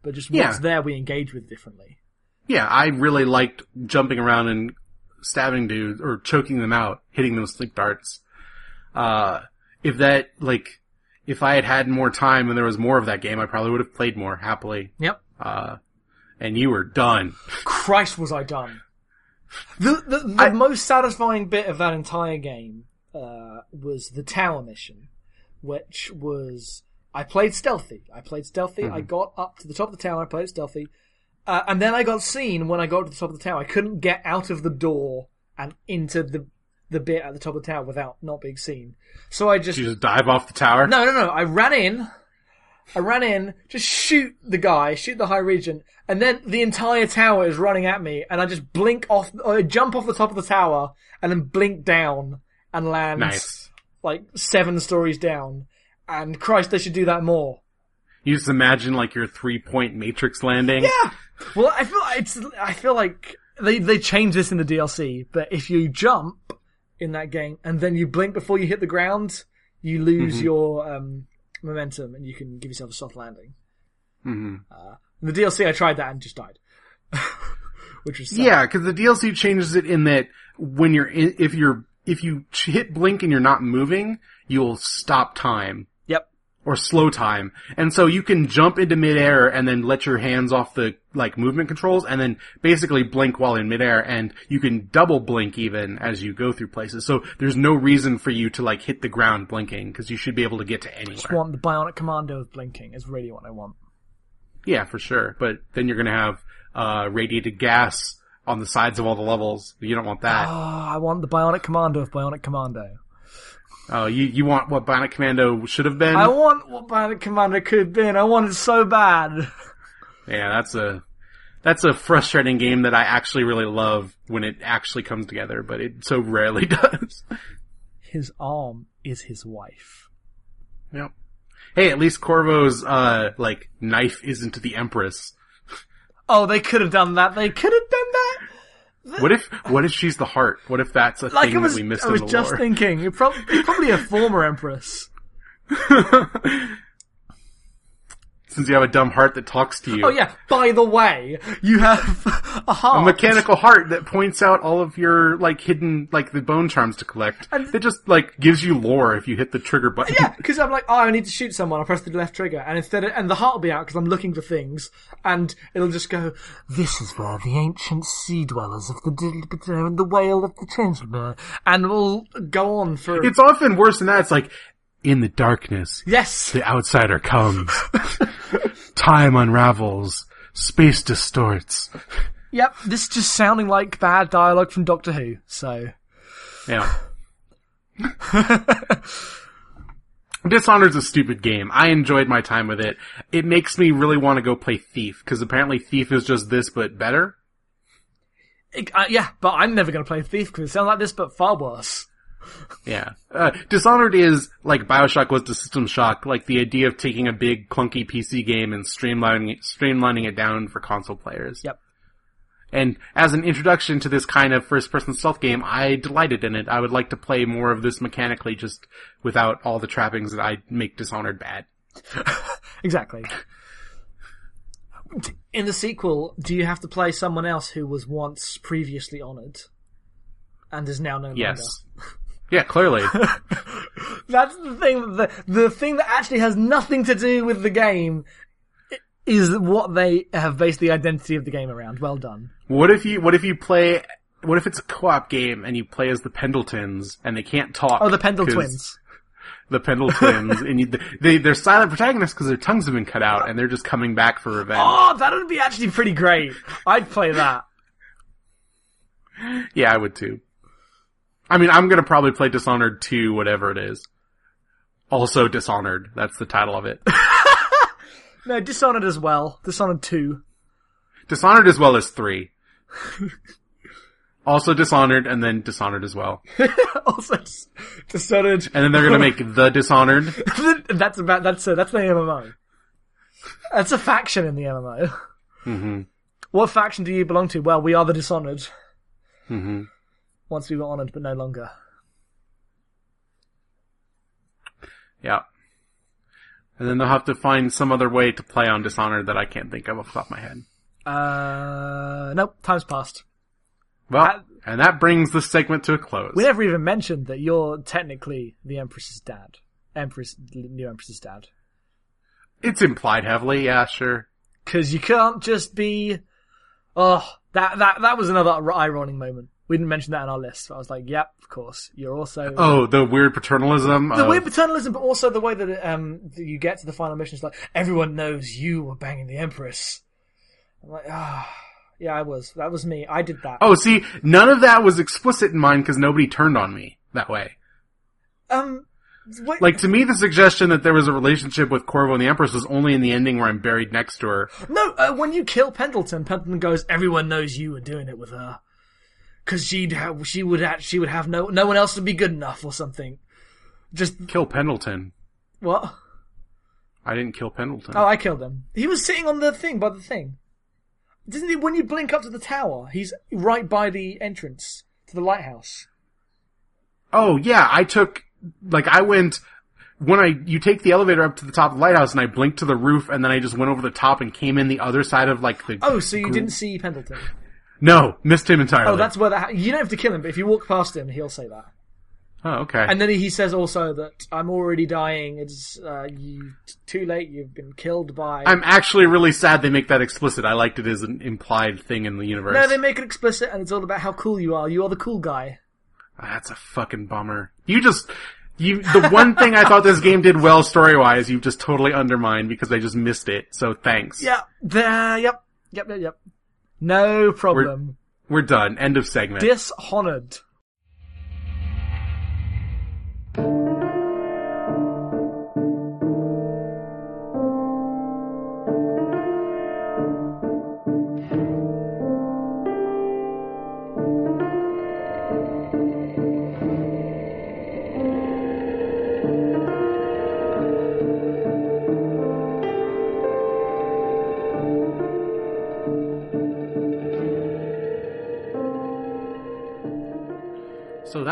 but just Yeah. what's there we engage with differently. Yeah, I really liked jumping around and stabbing dudes, or choking them out, hitting them with sleep darts. Uh, if that, like, if I had had more time and there was more of that game, I probably would have played more happily. Yep. Uh, and you were done. Christ, was I done! The the, the I- most satisfying bit of that entire game uh, was the tower mission, which was I played stealthy. I played stealthy. I got up to the top of the tower. I played stealthy, uh, and then I got seen when I got to the top of the tower. I couldn't get out of the door and into the the bit at the top of the tower without not being seen. So I just Did you just dive off the tower? no, no, no. I ran in. I ran in, just shoot the guy, shoot the high region, and then the entire tower is running at me, and I just blink off, or I jump off the top of the tower, and then blink down and land Nice. Like seven stories down. And Christ, they should do that more. You just imagine like your three point matrix landing. Yeah. Well, I feel it's. I feel like they they changed this in the DLC, but if you jump in that game and then you blink before you hit the ground, you lose your um, momentum and you can give yourself a soft landing. hmm In the DLC, I tried that and just died, which was sad. Yeah, because the DLC changes it in that when you're in, if you're if you hit blink and you're not moving, you'll stop time Yep. or slow time, and so you can jump into midair and then let your hands off the like movement controls, and then basically blink while in midair, and you can double blink even as you go through places. So there's no reason for you to like hit the ground blinking because you should be able to get to anywhere. I Just want the bionic commando of blinking is really what I want. Yeah, for sure. But then you're gonna have uh radiated gas on the sides of all the levels. You don't want that. Oh, I want the bionic commando of bionic commando. Oh, you you want what Bionic Commando should have been? I want what bionic commando could have been. I want it so bad. yeah, that's a that's a frustrating game that I actually really love when it actually comes together, but it so rarely does. His arm is his wife. yep. Hey, at least Corvo's uh like knife isn't the Empress. Oh, they could have done that. They could have that. What if what if she's the heart? What if that's a Like thing was, that we missed I in was the just lore? thinking, you're prob- you're probably a former empress. Since you have a dumb heart that talks to you. Oh yeah. By the way, you have a heart. a mechanical heart that points out all of your like hidden like the bone charms to collect. And- that just like gives you lore if you hit the trigger button. Yeah, because I'm like, oh, I need to shoot someone. I press the left trigger, and instead, of, and the heart will be out because I'm looking for things, and it'll just go. This is where the ancient sea dwellers of the Dilbito and the whale of the Changelmere, and we'll go on for. It's often worse than that. It's like in the darkness, yes, the outsider comes. Time unravels. Space distorts. yep. This is just sounding like bad dialogue from Doctor Who. So Yeah. Dishonored's a stupid game. I enjoyed my time with it. It makes me really want to go play Thief because apparently Thief is just this but better. It- uh, yeah, but I'm never going to play Thief because it sounds like this, but far worse. Yeah. Uh, Dishonored is like Bioshock was to System Shock, like the idea of taking a big clunky PC game and streamlining it, streamlining it down for console players. Yep. And as an introduction to this kind of first person stealth game, I delighted in it. I would like to play more of this mechanically just without all the trappings that I make Dishonored bad. Exactly. In the sequel, do you have to play someone else who was once previously honored and is now no longer? Yeah, clearly. That's the thing. The the thing that actually has nothing to do with the game is what they have based the identity of the game around. Well done. what if you, what if you play, what if it's a co-op game and you play as the Pendletons and they can't talk? Oh, the Pendle twins. the Pendle twins, and you, they they're silent protagonists because their tongues have been cut out, and they're just coming back for revenge. Oh, that would be actually pretty great. I'd play that. Yeah, I would too. I mean, I'm gonna probably play Dishonored 2, whatever it is. Also Dishonored. That's the title of it. No, Dishonored as well. Dishonored two. Dishonored as well as 3. also Dishonored, and then Dishonored as well. also, Dis- Dishonored. And then they're gonna make The Dishonored. that's about that's a, that's the MMO. That's a faction in the MMO. hmm What faction do you belong to? Well, we are the Dishonored. hmm Once we were honored, but no longer. Yeah. And then they'll have to find some other way to play on Dishonored that I can't think of off the top of my head. Uh, nope. Time's passed. Well, I- and that brings this segment to a close. We never even mentioned that you're technically the Empress's dad. Empress, new Empress's dad. It's implied heavily, yeah, sure. Cause you can't just be, oh, that, that, that was another eye rolling moment. We didn't mention that on our list. But I was like, yep, of course. You're also, Oh, the weird paternalism. the of- weird paternalism, but also the way that, um, that you get to the final mission is like, everyone knows you were banging the Empress. I'm like, ah, yeah, I was. That was me. I did that. Oh, see, none of that was explicit in mine because nobody turned on me that way. Um, wait, Like, to me, the suggestion that there was a relationship with Corvo and the Empress was only in the ending where I'm buried next to her. No, uh, when you kill Pendleton, Pendleton goes, "Everyone knows you were doing it with her, because she'd have, she would have, she would have no, no one else would be good enough or something." Just Kill Pendleton. what? I didn't kill Pendleton. Oh, I killed him. He was sitting on the thing by the thing. Doesn't he? When you blink up to the tower, he's right by the entrance to the lighthouse. Oh, yeah, I took, like, I went, when I, you take the elevator up to the top of the lighthouse and I blinked to the roof and then I just went over the top and came in the other side of, like, the, Oh, so you didn't see Pendleton? No, missed him entirely. Oh, that's where that. Ha- you don't have to kill him, but if you walk past him, he'll say that. Oh, okay. And then he says also that I'm already dying. It's uh, you too late. You've been killed by. I'm actually really sad they make that explicit. I liked it as an implied thing in the universe. No, they make it explicit, and it's all about how cool you are. You are the cool guy. That's a fucking bummer. You just, you, the one thing I thought this game did well story-wise, you've just totally undermined because I just missed it. So thanks. Yeah. There. Yep. Yep. Yep. Yep. No problem. We're done. End of segment. Dishonored.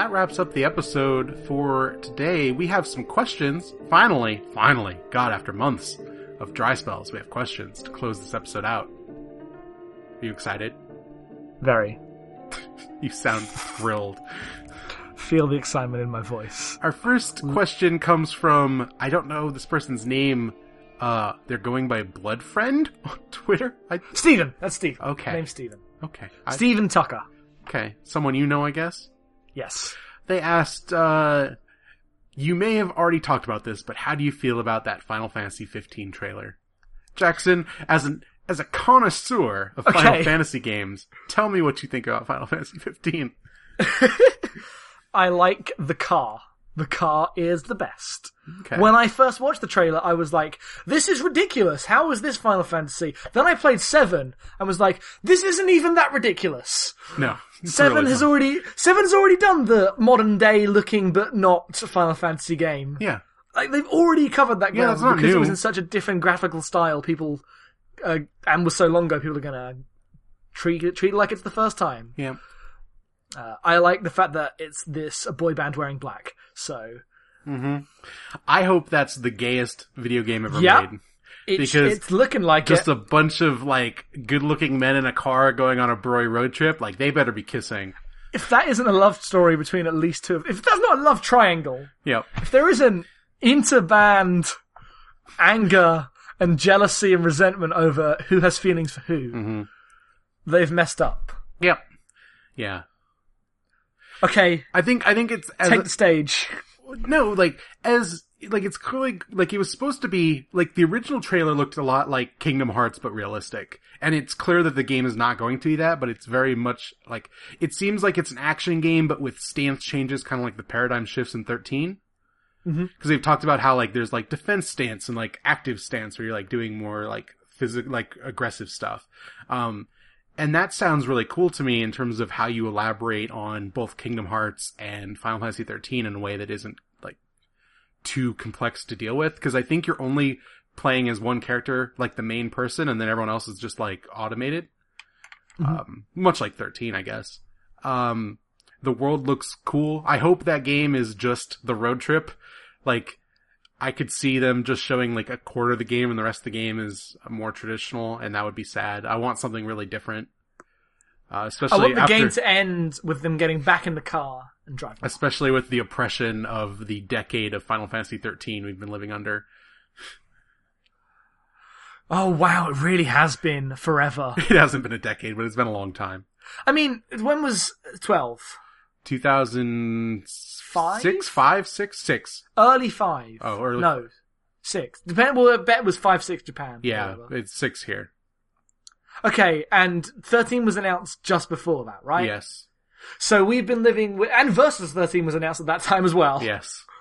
That wraps up the episode for today. We have some questions. Finally, finally, God, after months of dry spells, we have questions to close this episode out. Are you excited? Very. You sound thrilled. Feel the excitement in my voice. Our first question comes from, I don't know this person's name. Uh, they're going by Blood Friend on Twitter. I, Stephen. That's Stephen. Okay. Name's Stephen. okay. I, Stephen Tucker. okay. Someone you know, I guess? Yes. They asked, uh, you may have already talked about this, but how do you feel about that Final Fantasy 15 trailer? Jackson, as an, as a connoisseur of Final Fantasy games, tell me what you think about Final Fantasy 15. I like the car. The car is the best. Okay. When I first watched the trailer, I was like, this is ridiculous. How is this Final Fantasy? Then I played 7 and was like, this isn't even that ridiculous. no. Seven really has fun. already, Seven's already done the modern day looking but not Final Fantasy game. Yeah. Like they've already covered that Yeah, ground not because it was in such a different graphical style. People, uh, and was so long ago, people are gonna treat it, treat it like it's the first time. Yeah. Uh, I like the fact that it's this a boy band wearing black. So I hope that's the gayest video game ever made. it's Because it's looking like Just it. a bunch of like good-looking men in a car going on a broy road trip. Like they better be kissing. if that isn't a love story between at least two, of, if that's not a love triangle, Yep. if there is an interband anger and jealousy and resentment over who has feelings for who, Mm-hmm. they've messed up. Yep. Yeah. Okay, I think I think it's as take the stage. no like as like it's clearly like it was supposed to be like the original trailer looked a lot like Kingdom Hearts but realistic, and it's clear that the game is not going to be that, but it's very much like it seems like it's an action game but with stance changes, kind of like the paradigm shifts in 13 Mhm. because they've talked about how like there's like defense stance and like active stance where you're like doing more like physical like aggressive stuff um and that sounds really cool to me in terms of how you elaborate on both Kingdom Hearts and Final Fantasy 13 in a way that isn't like too complex to deal with because I think you're only playing as one character like the main person and then everyone else is just like automated um much like 13 I guess um the world looks cool. I hope that game is just the road trip. Like, I could see them just showing like a quarter of the game and the rest of the game is more traditional, and that would be sad. I want something really different. Uh, I especially want the after, game to end with them getting back in the car and driving. especially with the oppression of the decade of Final Fantasy 13 we've been living under. Oh wow, it really has been forever. It hasn't been a decade, but it's been a long time. I mean, when was 12? 2006, Five? five, six, six. Early 5. Oh, early- No. 6. Depend, well, I bet it was 5, 6 Japan. Yeah, Whatever. it's six here. Okay, and 13 was announced just before that, right? Yes, So we've been living with, and Versus 13 was announced at that time as well. yes.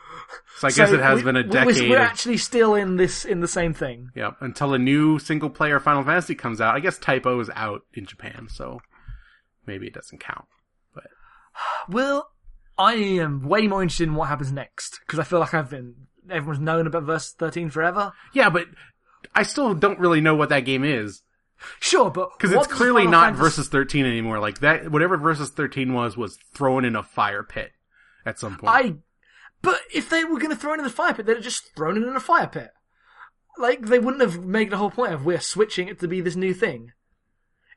So I So guess it has we- been a decade. We're actually still in this, in the same thing. Yep, until a new single player Final Fantasy comes out. I guess Type-0 is out in Japan, so maybe it doesn't count. Well, I am way more interested in what happens next, because I feel like I've been, everyone's known about Versus 13 forever. yeah, but I still don't really know what that game is Sure, but because it's clearly Final not Fantasy- Versus 13 anymore. Like that, whatever Versus 13 was, was thrown in a fire pit at some point. I. But if they were going to throw it in the fire pit, they'd have just thrown it in a fire pit. Like they wouldn't have made the whole point of we're switching it to be this new thing.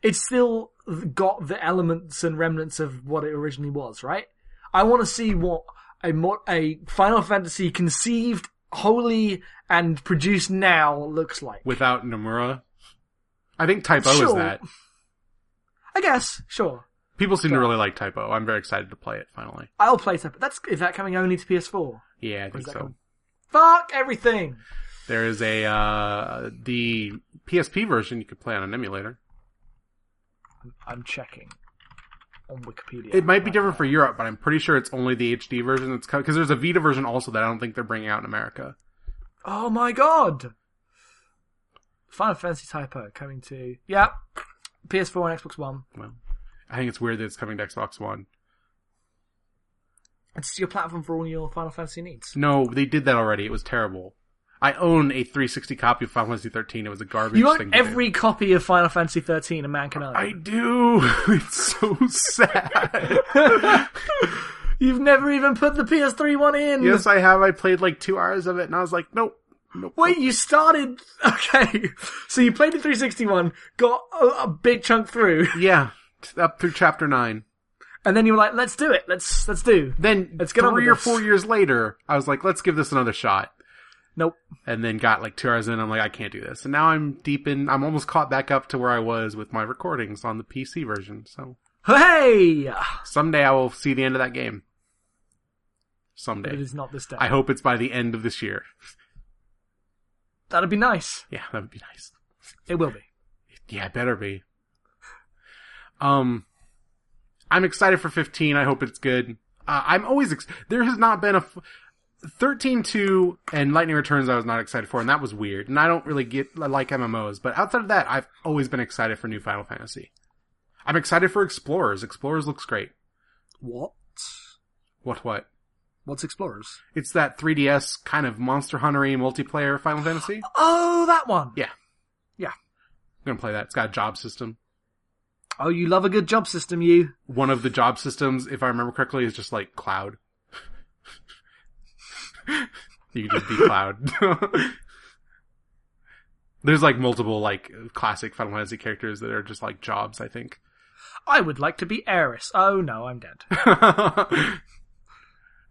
It's still got the elements and remnants of what it originally was, right? I want to see what a mo- a Final Fantasy conceived, wholly, and produced now looks like. Without Nomura, I think Type-0 is Sure. that. I guess, sure. People seem to really like Type-0. I'm very excited to play it finally. I'll play it. But that's is that coming only to PS4? Yeah, I think so. coming? Fuck everything. There is a uh the PSP version you could play on an emulator. I'm checking on Wikipedia. It might be different for uh, Europe, but I'm pretty sure it's only the HD version that's because there's a Vita version also that I don't think they're bringing out in America. Oh my god! Final Fantasy Type-0 coming to yeah, PS4 and Xbox One. Well, I think it's weird that it's coming to Xbox One. It's your platform for all your Final Fantasy needs. No, they did that already. It was terrible. I own a 360 copy of Final Fantasy 13. It was a garbage You thing. own every copy of Final Fantasy 13 a man can own. I do. It's so sad. You've never even put the PS3 one in. yes, I have. I played like two hours of it, and I was like, nope, nope. Wait, you started. Okay, so you played the 360 one, got a, a big chunk through, Yeah, up through chapter nine. and then you were like, "Let's do it. Let's let's do." Then Let's get on three with or this. four years later, I was like, let's give this another shot. Nope. and then got like two hours in. I'm like, I can't do this. And now I'm deep in. I'm almost caught back up to where I was with my recordings on the PC version. So Hey, someday I will see the end of that game. Someday. it is not this day. I hope it's by the end of this year. That'd be nice. Yeah, that would be nice. It will be. Yeah, it better be. Um, I'm excited for 15. I hope it's good. Uh, I'm always ex- there has not been a. F- 13.2 and Lightning Returns I was not excited for, and that was weird. And I don't really get I like MMOs, but outside of that, I've always been excited for new Final Fantasy. I'm excited for Explorers. Explorers looks great. What? What what? What's Explorers? It's that 3DS kind of Monster Huntery multiplayer Final Fantasy. Oh, that one. Yeah. Yeah. I'm gonna play that. It's got a job system. Oh, you love a good job system, you. One of the job systems, if I remember correctly, is just like Cloud. You can just be Cloud. There's like multiple like classic Final Fantasy characters that are just like jobs, I think. I would like to be Aeris. Oh no, I'm dead.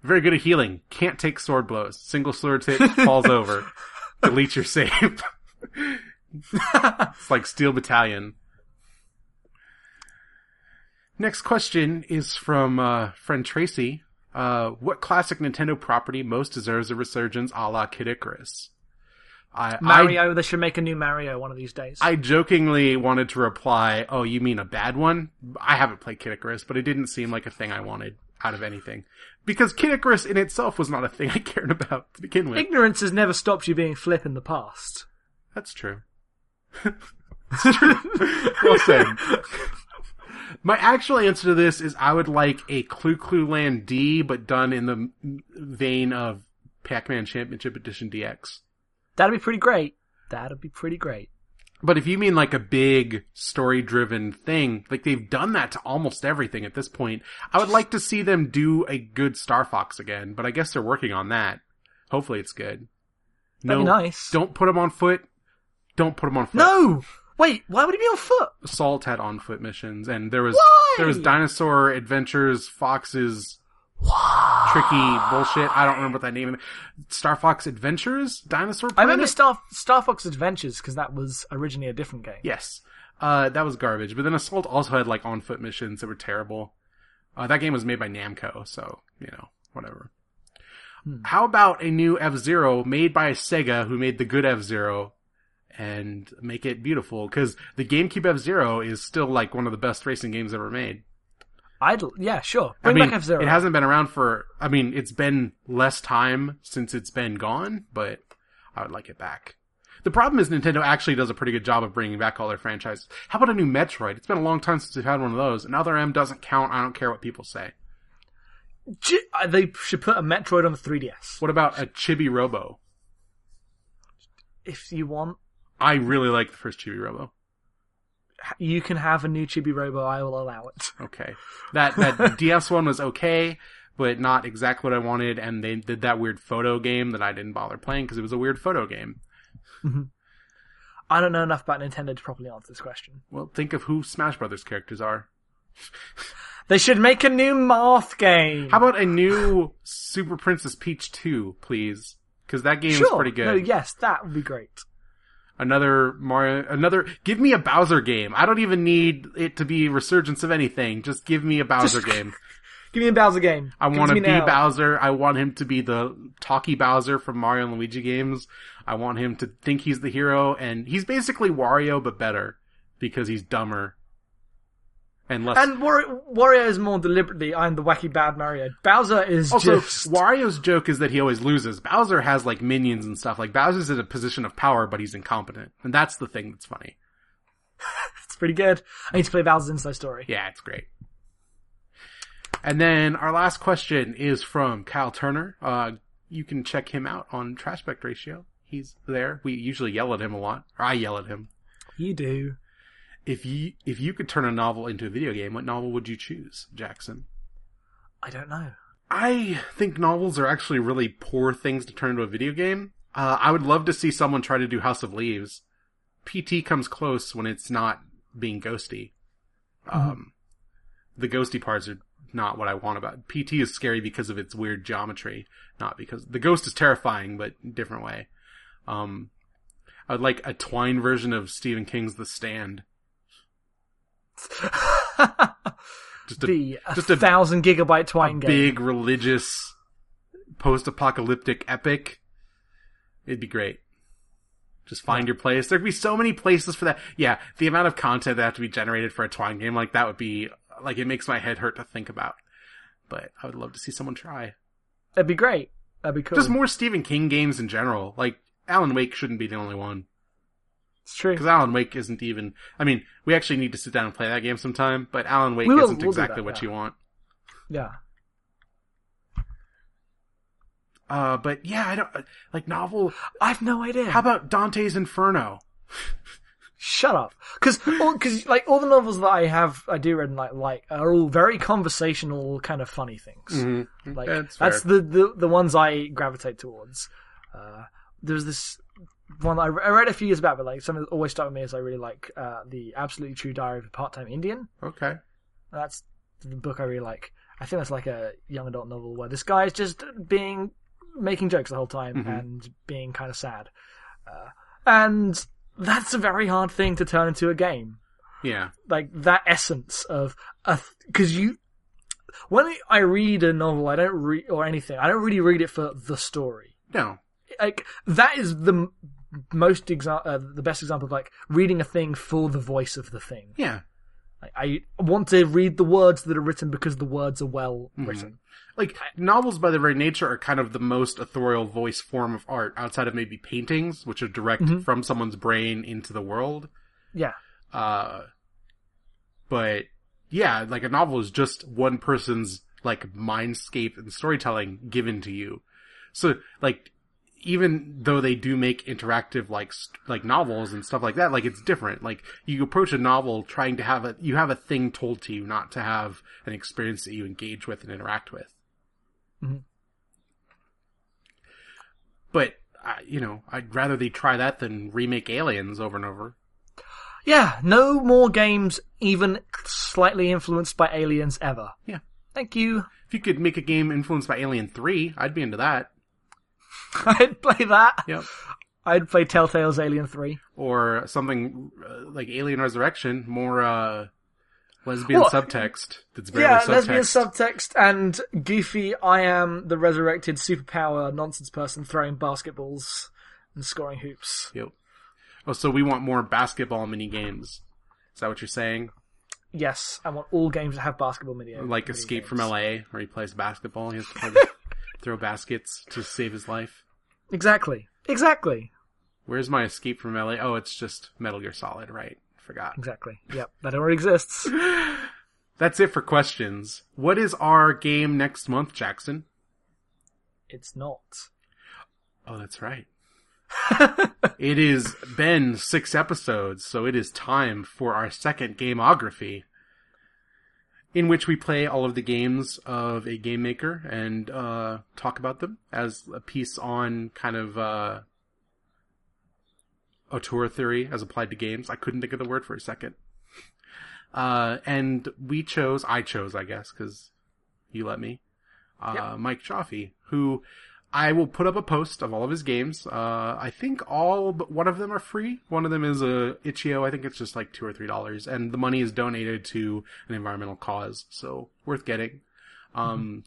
Very good at healing. Can't take sword blows. Single sword hit falls over. Delete your save. it's like Steel Battalion. Next question is from uh, friend Tracy. Uh, what classic Nintendo property most deserves a resurgence a la Kid Icarus? I, Mario, they should make a new Mario one of these days. I, I jokingly wanted to reply, "Oh, you mean a bad one?" I haven't played Kid Icarus, but it didn't seem like a thing I wanted out of anything because Kid Icarus in itself was not a thing I cared about to begin with. Ignorance has never stopped you being flip in the past. That's true. That's true. well said. My actual answer to this is I would like a Clu Clu Land D, but done in the vein of Pac-Man Championship Edition DX. That'd be pretty great. That'd be pretty great. But if you mean like a big story driven thing, like they've done that to almost everything at this point, I would like to see them do a good Star Fox again, but I guess they're working on that. Hopefully it's good. That'd be nice. Don't put them on foot. Don't put them on foot. No! Wait, why would he be on foot? Assault had on foot missions, and there was Why? there was dinosaur adventures, foxes, tricky bullshit. I don't remember what that name. is. Star Fox Adventures, Dinosaur. I remember Star Star Fox Adventures because that was originally a different game. Yes, uh, that was garbage. But then Assault also had like on foot missions that were terrible. Uh, that game was made by Namco, so you know whatever. How about a new F Zero made by Sega, who made the good F Zero, and make it beautiful? Because the GameCube F Zero is still like one of the best racing games ever made. I'd yeah, sure. I Bring mean, back F Zero. it hasn't been around for. I mean, it's been less time since it's been gone, but I would like it back. The problem is Nintendo actually does a pretty good job of bringing back all their franchises. How about a new Metroid? It's been a long time since we've had one of those. Another M doesn't count. I don't care what people say. Uh, they should put a Metroid on the 3DS What about a Chibi Robo? if you want. I really like the first Chibi Robo. You can have a new Chibi Robo. I will allow it. Okay, that that DS one was okay, but not exactly what I wanted. And they did that weird photo game that I didn't bother playing because it was a weird photo game. Mm-hmm. I don't know enough about Nintendo to properly answer this question. Well, think of who Smash Brothers characters are. They should make a new Marth game. How about a new Super Princess Peach 2, please? Because that game sure. is pretty good. No, yes, that would be great. Another Mario, another, give me a Bowser game. I don't even need it to be Resurgence of anything. Just give me a Bowser Just- game. Give me a Bowser game. I want to be now. Bowser. I want him to be the talky Bowser from Mario and Luigi games. I want him to think he's the hero, and he's basically Wario but better because he's dumber and less. And War- Wario is more deliberately, I'm the wacky bad Mario. Bowser is also, just. Wario's joke is that he always loses. Bowser has like minions and stuff. Like Bowser's in a position of power, but he's incompetent, and that's the thing that's funny. It's pretty good. I need to play Bowser's Inside Story. Yeah, it's great. And then our last question is from Kyle Turner. Uh, you can check him out on Trashback Ratio. He's there. We usually yell at him a lot, or I yell at him. You do. If you if you could turn a novel into a video game, what novel would you choose, Jackson? I don't know. I think novels are actually really poor things to turn into a video game. Uh, I would love to see someone try to do House of Leaves. PT comes close when it's not being ghosty. Um, the ghosty parts are not what I want about PT is scary because of its weird geometry, not because the ghost is terrifying, but different way. Um, I would like a twine version of Stephen King's The Stand. Just a, the a just a thousand gigabyte twine a game. big religious post-apocalyptic epic. It'd be great. Just find your place. There'd be so many places for that. Yeah, the amount of content that have to be generated for a Twine game like that would be like it makes my head hurt to think about. But I would love to see someone try. That'd be great. That'd be cool. Just more Stephen King games in general. Like Alan Wake shouldn't be the only one It's true. because Alan Wake isn't even. I mean, we actually need to sit down and play that game sometime. But Alan Wake will- isn't we'll exactly that, what yeah. you want. Yeah. Uh, but yeah, I don't like novel. I've no idea. How about Dante's Inferno? Shut up. Because, because like all the novels that I have, I do read and like like are all very conversational, kind of funny things. Mm-hmm. Like That's that's, the, the the ones I gravitate towards. Uh, there's this one I, re- I read a few years back, but like something that always stuck with me is I really like uh, the Absolutely True Diary of a Part Time Indian. Okay. That's the book I really like. I think that's like a young adult novel where this guy is just being making jokes the whole time Mhm. and being kind of sad, uh, and that's a very hard thing to turn into a game. Yeah. Like that essence of a because you when I read a novel, I don't read or anything. I don't really read it for the story. No. Like that is the most exa- uh, the best example of like reading a thing for the voice of the thing. Yeah. Like, I want to read the words that are written because the words are well Mm-hmm. written. Like novels by their very nature are kind of the most authorial voice form of art outside of maybe paintings, which are direct Mm-hmm. from someone's brain into the world. Yeah, Uh, but yeah, like a novel is just one person's like mindscape and storytelling given to you. So like, even though they do make interactive like like novels and stuff like that, like it's different. Like you approach a novel trying to have a you have a thing told to you, not to have an experience that you engage with and interact with. Mhm. But uh, you know, I'd rather they try that than remake Aliens over and over. yeah. No more games even slightly influenced by aliens ever. Yeah. Thank you. If you could make a game influenced by Alien Three, I'd be into that. I'd play that. Yep. I'd play Telltale's Alien Three. or something uh, like Alien Resurrection, more uh, lesbian Well, subtext. That's barely Yeah, subtext. lesbian subtext and goofy. I am the resurrected superpower nonsense person throwing basketballs and scoring hoops. Yep. Oh, so we want more basketball mini games. Is that what you're saying? Yes, I want all games to have basketball video. Like video Escape games. from LA, where he plays basketball. He has to play throw baskets to save his life. Exactly. Exactly. Where's my Escape from LA? Oh, it's just Metal Gear Solid, right? Forgot. Exactly. Yep. That already exists. That's it for questions. What is our game next month, Jackson? It's not. Oh, that's right. it has been six episodes, so it is time for our second gameography, in which we play all of the games of a game maker and uh, talk about them as a piece on kind of uh, auteur theory as applied to games. I couldn't think of the word for a second. Uh, and we chose, I chose, I guess, because you let me, uh, Yep. Mike Chaffee, who I will put up a post of all of his games. Uh, I think all but one of them are free. One of them is a itch.io. I think it's just like two or three dollars, and the money is donated to an environmental cause, so worth getting. Um,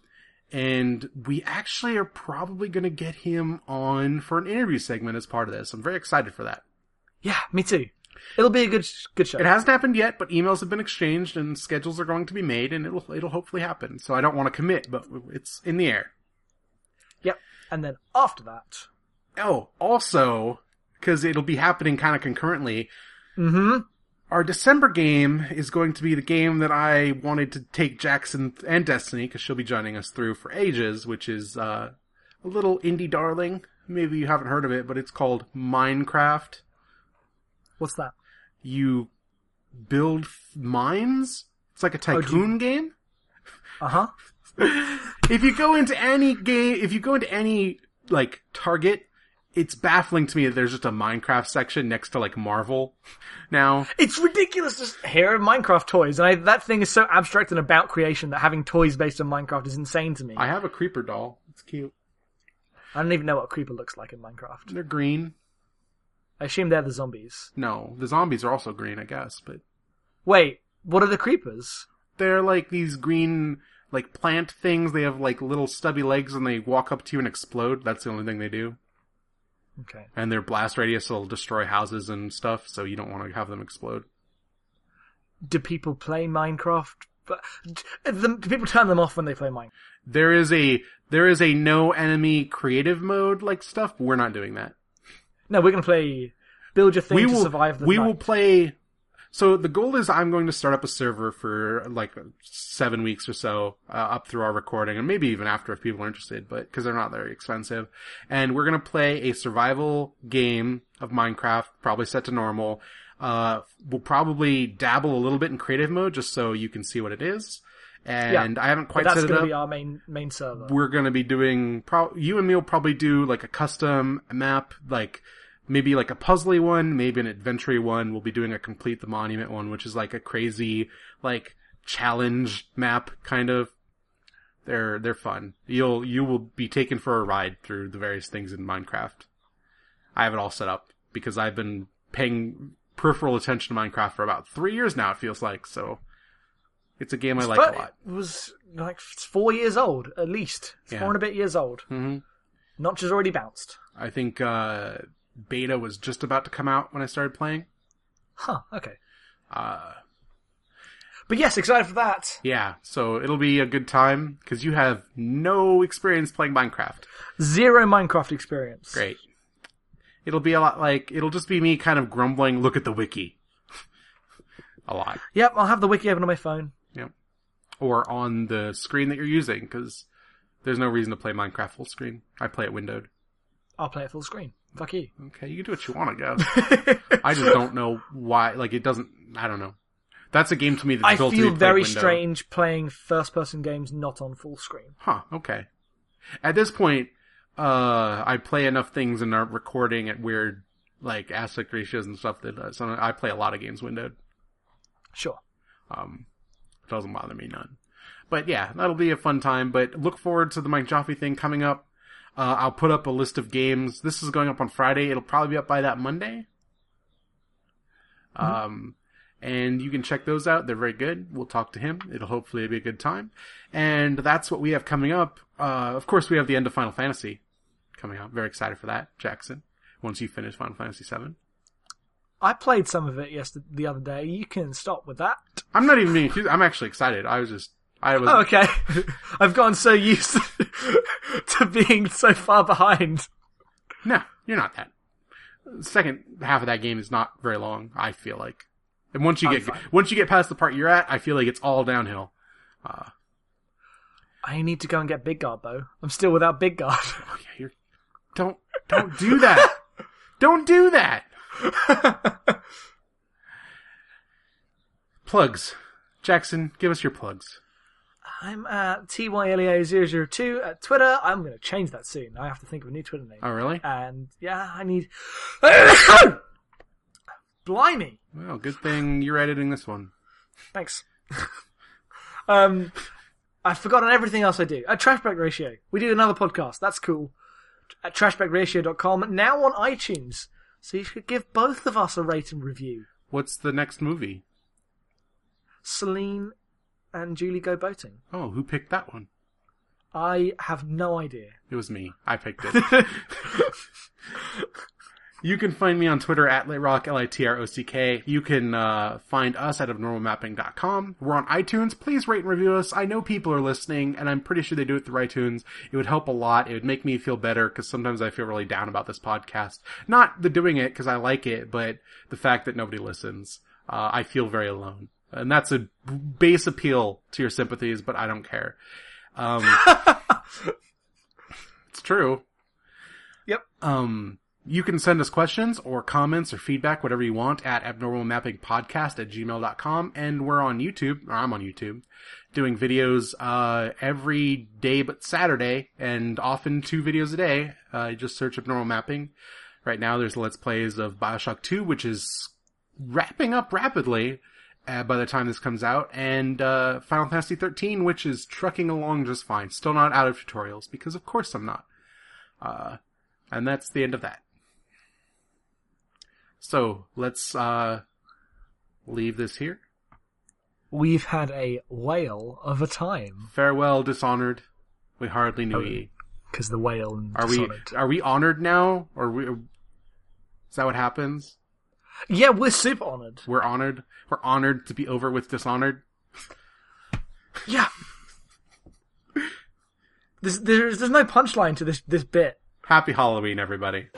and we actually are probably going to get him on for an interview segment as part of this. I'm very excited for that. Yeah, me too. It'll be a good, good show. It hasn't happened yet, but emails have been exchanged and schedules are going to be made, and it'll it'll hopefully happen. So I don't want to commit, but it's in the air. And then after that, Oh, also, because it'll be happening kind of concurrently, mm-hmm. our December game is going to be the game that I wanted to take Jackson and Destiny, because she'll be joining us through for ages, which is uh, a little indie darling. Maybe you haven't heard of it, but it's called Minecraft. What's that? You build mines. It's like a you- tycoon game. Uh huh. If you go into any game, if you go into any like Target, it's baffling to me that there's just a Minecraft section next to like Marvel. Now, It's ridiculous. Just here are Minecraft toys, and I, that thing is so abstract and about creation that having toys based on Minecraft is insane to me. I have a creeper doll. It's cute. I don't even know what a creeper looks like in Minecraft. They're green. I assume they're the zombies. No, the zombies are also green, I guess, but Wait, what are the creepers? they're like these green like plant things. They have like little stubby legs and they walk up to you and explode. That's the only thing they do. Okay. And their blast radius will destroy houses and stuff, so you don't want to have them explode. Do people play Minecraft? But do people turn them off when they play Minecraft? There is a there is a no enemy creative mode like stuff. We're not doing that. No, we're gonna play build your thing we to will survive the we night. will play. So the goal is I'm going to start up a server for like seven weeks or so uh, up through our recording, and maybe even after if people are interested, but because they're not very expensive. And we're going to play a survival game of Minecraft, probably set to normal. Uh, we'll probably dabble a little bit in creative mode just so you can see what it is. And I haven't But quite that's set it gonna up be our main main server. we're going to be doing pro- you and me will probably do like a custom map like maybe like a puzzly one maybe an adventure one we'll be doing a complete the monument one which is like a crazy like challenge map kind of they're they're fun you'll you will be taken for a ride through the various things in minecraft i have it all set up because i've been paying peripheral attention to minecraft for about three years now it feels like so it's a game i like but a lot it was like it's four years old at least. It's Yeah. four and a bit years old. hmm Notch has already bounced. I think uh, beta was just about to come out when I started playing. Huh. Okay. Uh, But yes, excited for that. yeah, so it'll be a good time because you have no experience playing Minecraft. Zero Minecraft experience. Great. It'll be a lot like it'll just be me kind of grumbling. Look at the wiki. a lot, Yep, I'll have the wiki open on my phone. Yep. or on the screen that you're using because there's no reason to play Minecraft full screen. I play it windowed. I'll play it full screen. Fuck you. Okay, you can do what you want, I guess. I just don't know why. Like it doesn't. I don't know. That's a game to me that's I feel very strange playing first person games not on full screen. Huh, okay. At this point, uh, I play enough things and are recording at weird, like, aspect ratios and stuff that, uh, so I play a lot of games windowed. Sure. Um, it doesn't bother me none. But yeah, that'll be a fun time, but look forward to the Mike Jaffe thing coming up. Uh, I'll put up a list of games. This is going up on Friday. It'll probably be up by that Monday. Um, and you can check those out. They're very good. We'll talk to him. It'll hopefully be a good time. And that's what we have coming up. Uh, of course, we have the end of Final Fantasy coming up. Very excited for that, Jackson. Once you finish Final Fantasy VII. I played some of it yesterday, the other day. You can stop with that. I'm not even being. I'm actually excited. I was just, I was, Oh, okay. I've gotten so used to being so far behind. No, you're not that. The second half of that game is not very long. I feel like, and once you I'm get fine. once you get past the part you're at, I feel like it's all downhill. Uh, I need to go and get Big Guard though. I'm still without Big Guard. oh yeah, you're don't don't do that. don't do that. plugs, Jackson, give us your plugs. I'm at TYLEO002 at Twitter. I'm going to change that soon. I have to think of a new Twitter name. Oh really? And yeah, I need. Blimey! Well, good thing you're editing this one. Thanks. um, I've forgotten everything else I do. At Trashback Ratio, we do another podcast. That's cool. At trashbackratio.com, now on iTunes. So you should give both of us a rate and review. What's the next movie? Celine and Julie go boating. Oh, who picked that one? I have no idea. It was me. I picked it. you can find me on Twitter at LitRock, L-I-T-R-O-C-K. You can uh, find us at abnormalmapping.com. We're on iTunes. Please rate and review us. I know people are listening, and I'm pretty sure they do it through iTunes. It would help a lot. It would make me feel better, because sometimes I feel really down about this podcast. Not the doing it, because I like it, but the fact that nobody listens. Uh, I feel very alone. And that's a base appeal to your sympathies, but I don't care. Um, it's true. Yep. Um, you can send us questions or comments or feedback, whatever you want, at abnormalmappingpodcast at gmail.com. And we're on YouTube, or I'm on YouTube, doing videos, uh, every day but Saturday, and often two videos a day. Uh, just search abnormal mapping. Right now there's Let's Plays of Bioshock 2, which is wrapping up rapidly. Uh, by the time this comes out, and uh, Final Fantasy 13, which is trucking along just fine. Still not out of tutorials because, of course, I'm not. Uh, and that's the end of that. So let's uh, leave this here. We've had a whale of a time. Farewell, Dishonored. We hardly knew Oh, ye. Because the whale and Are we are we honored now, or we? Is that what happens? Yeah, we're super honored. We're honored. We're honored to be over with Dishonored. Yeah. There's, there's, there's no punchline to this, this bit. Happy Halloween, everybody.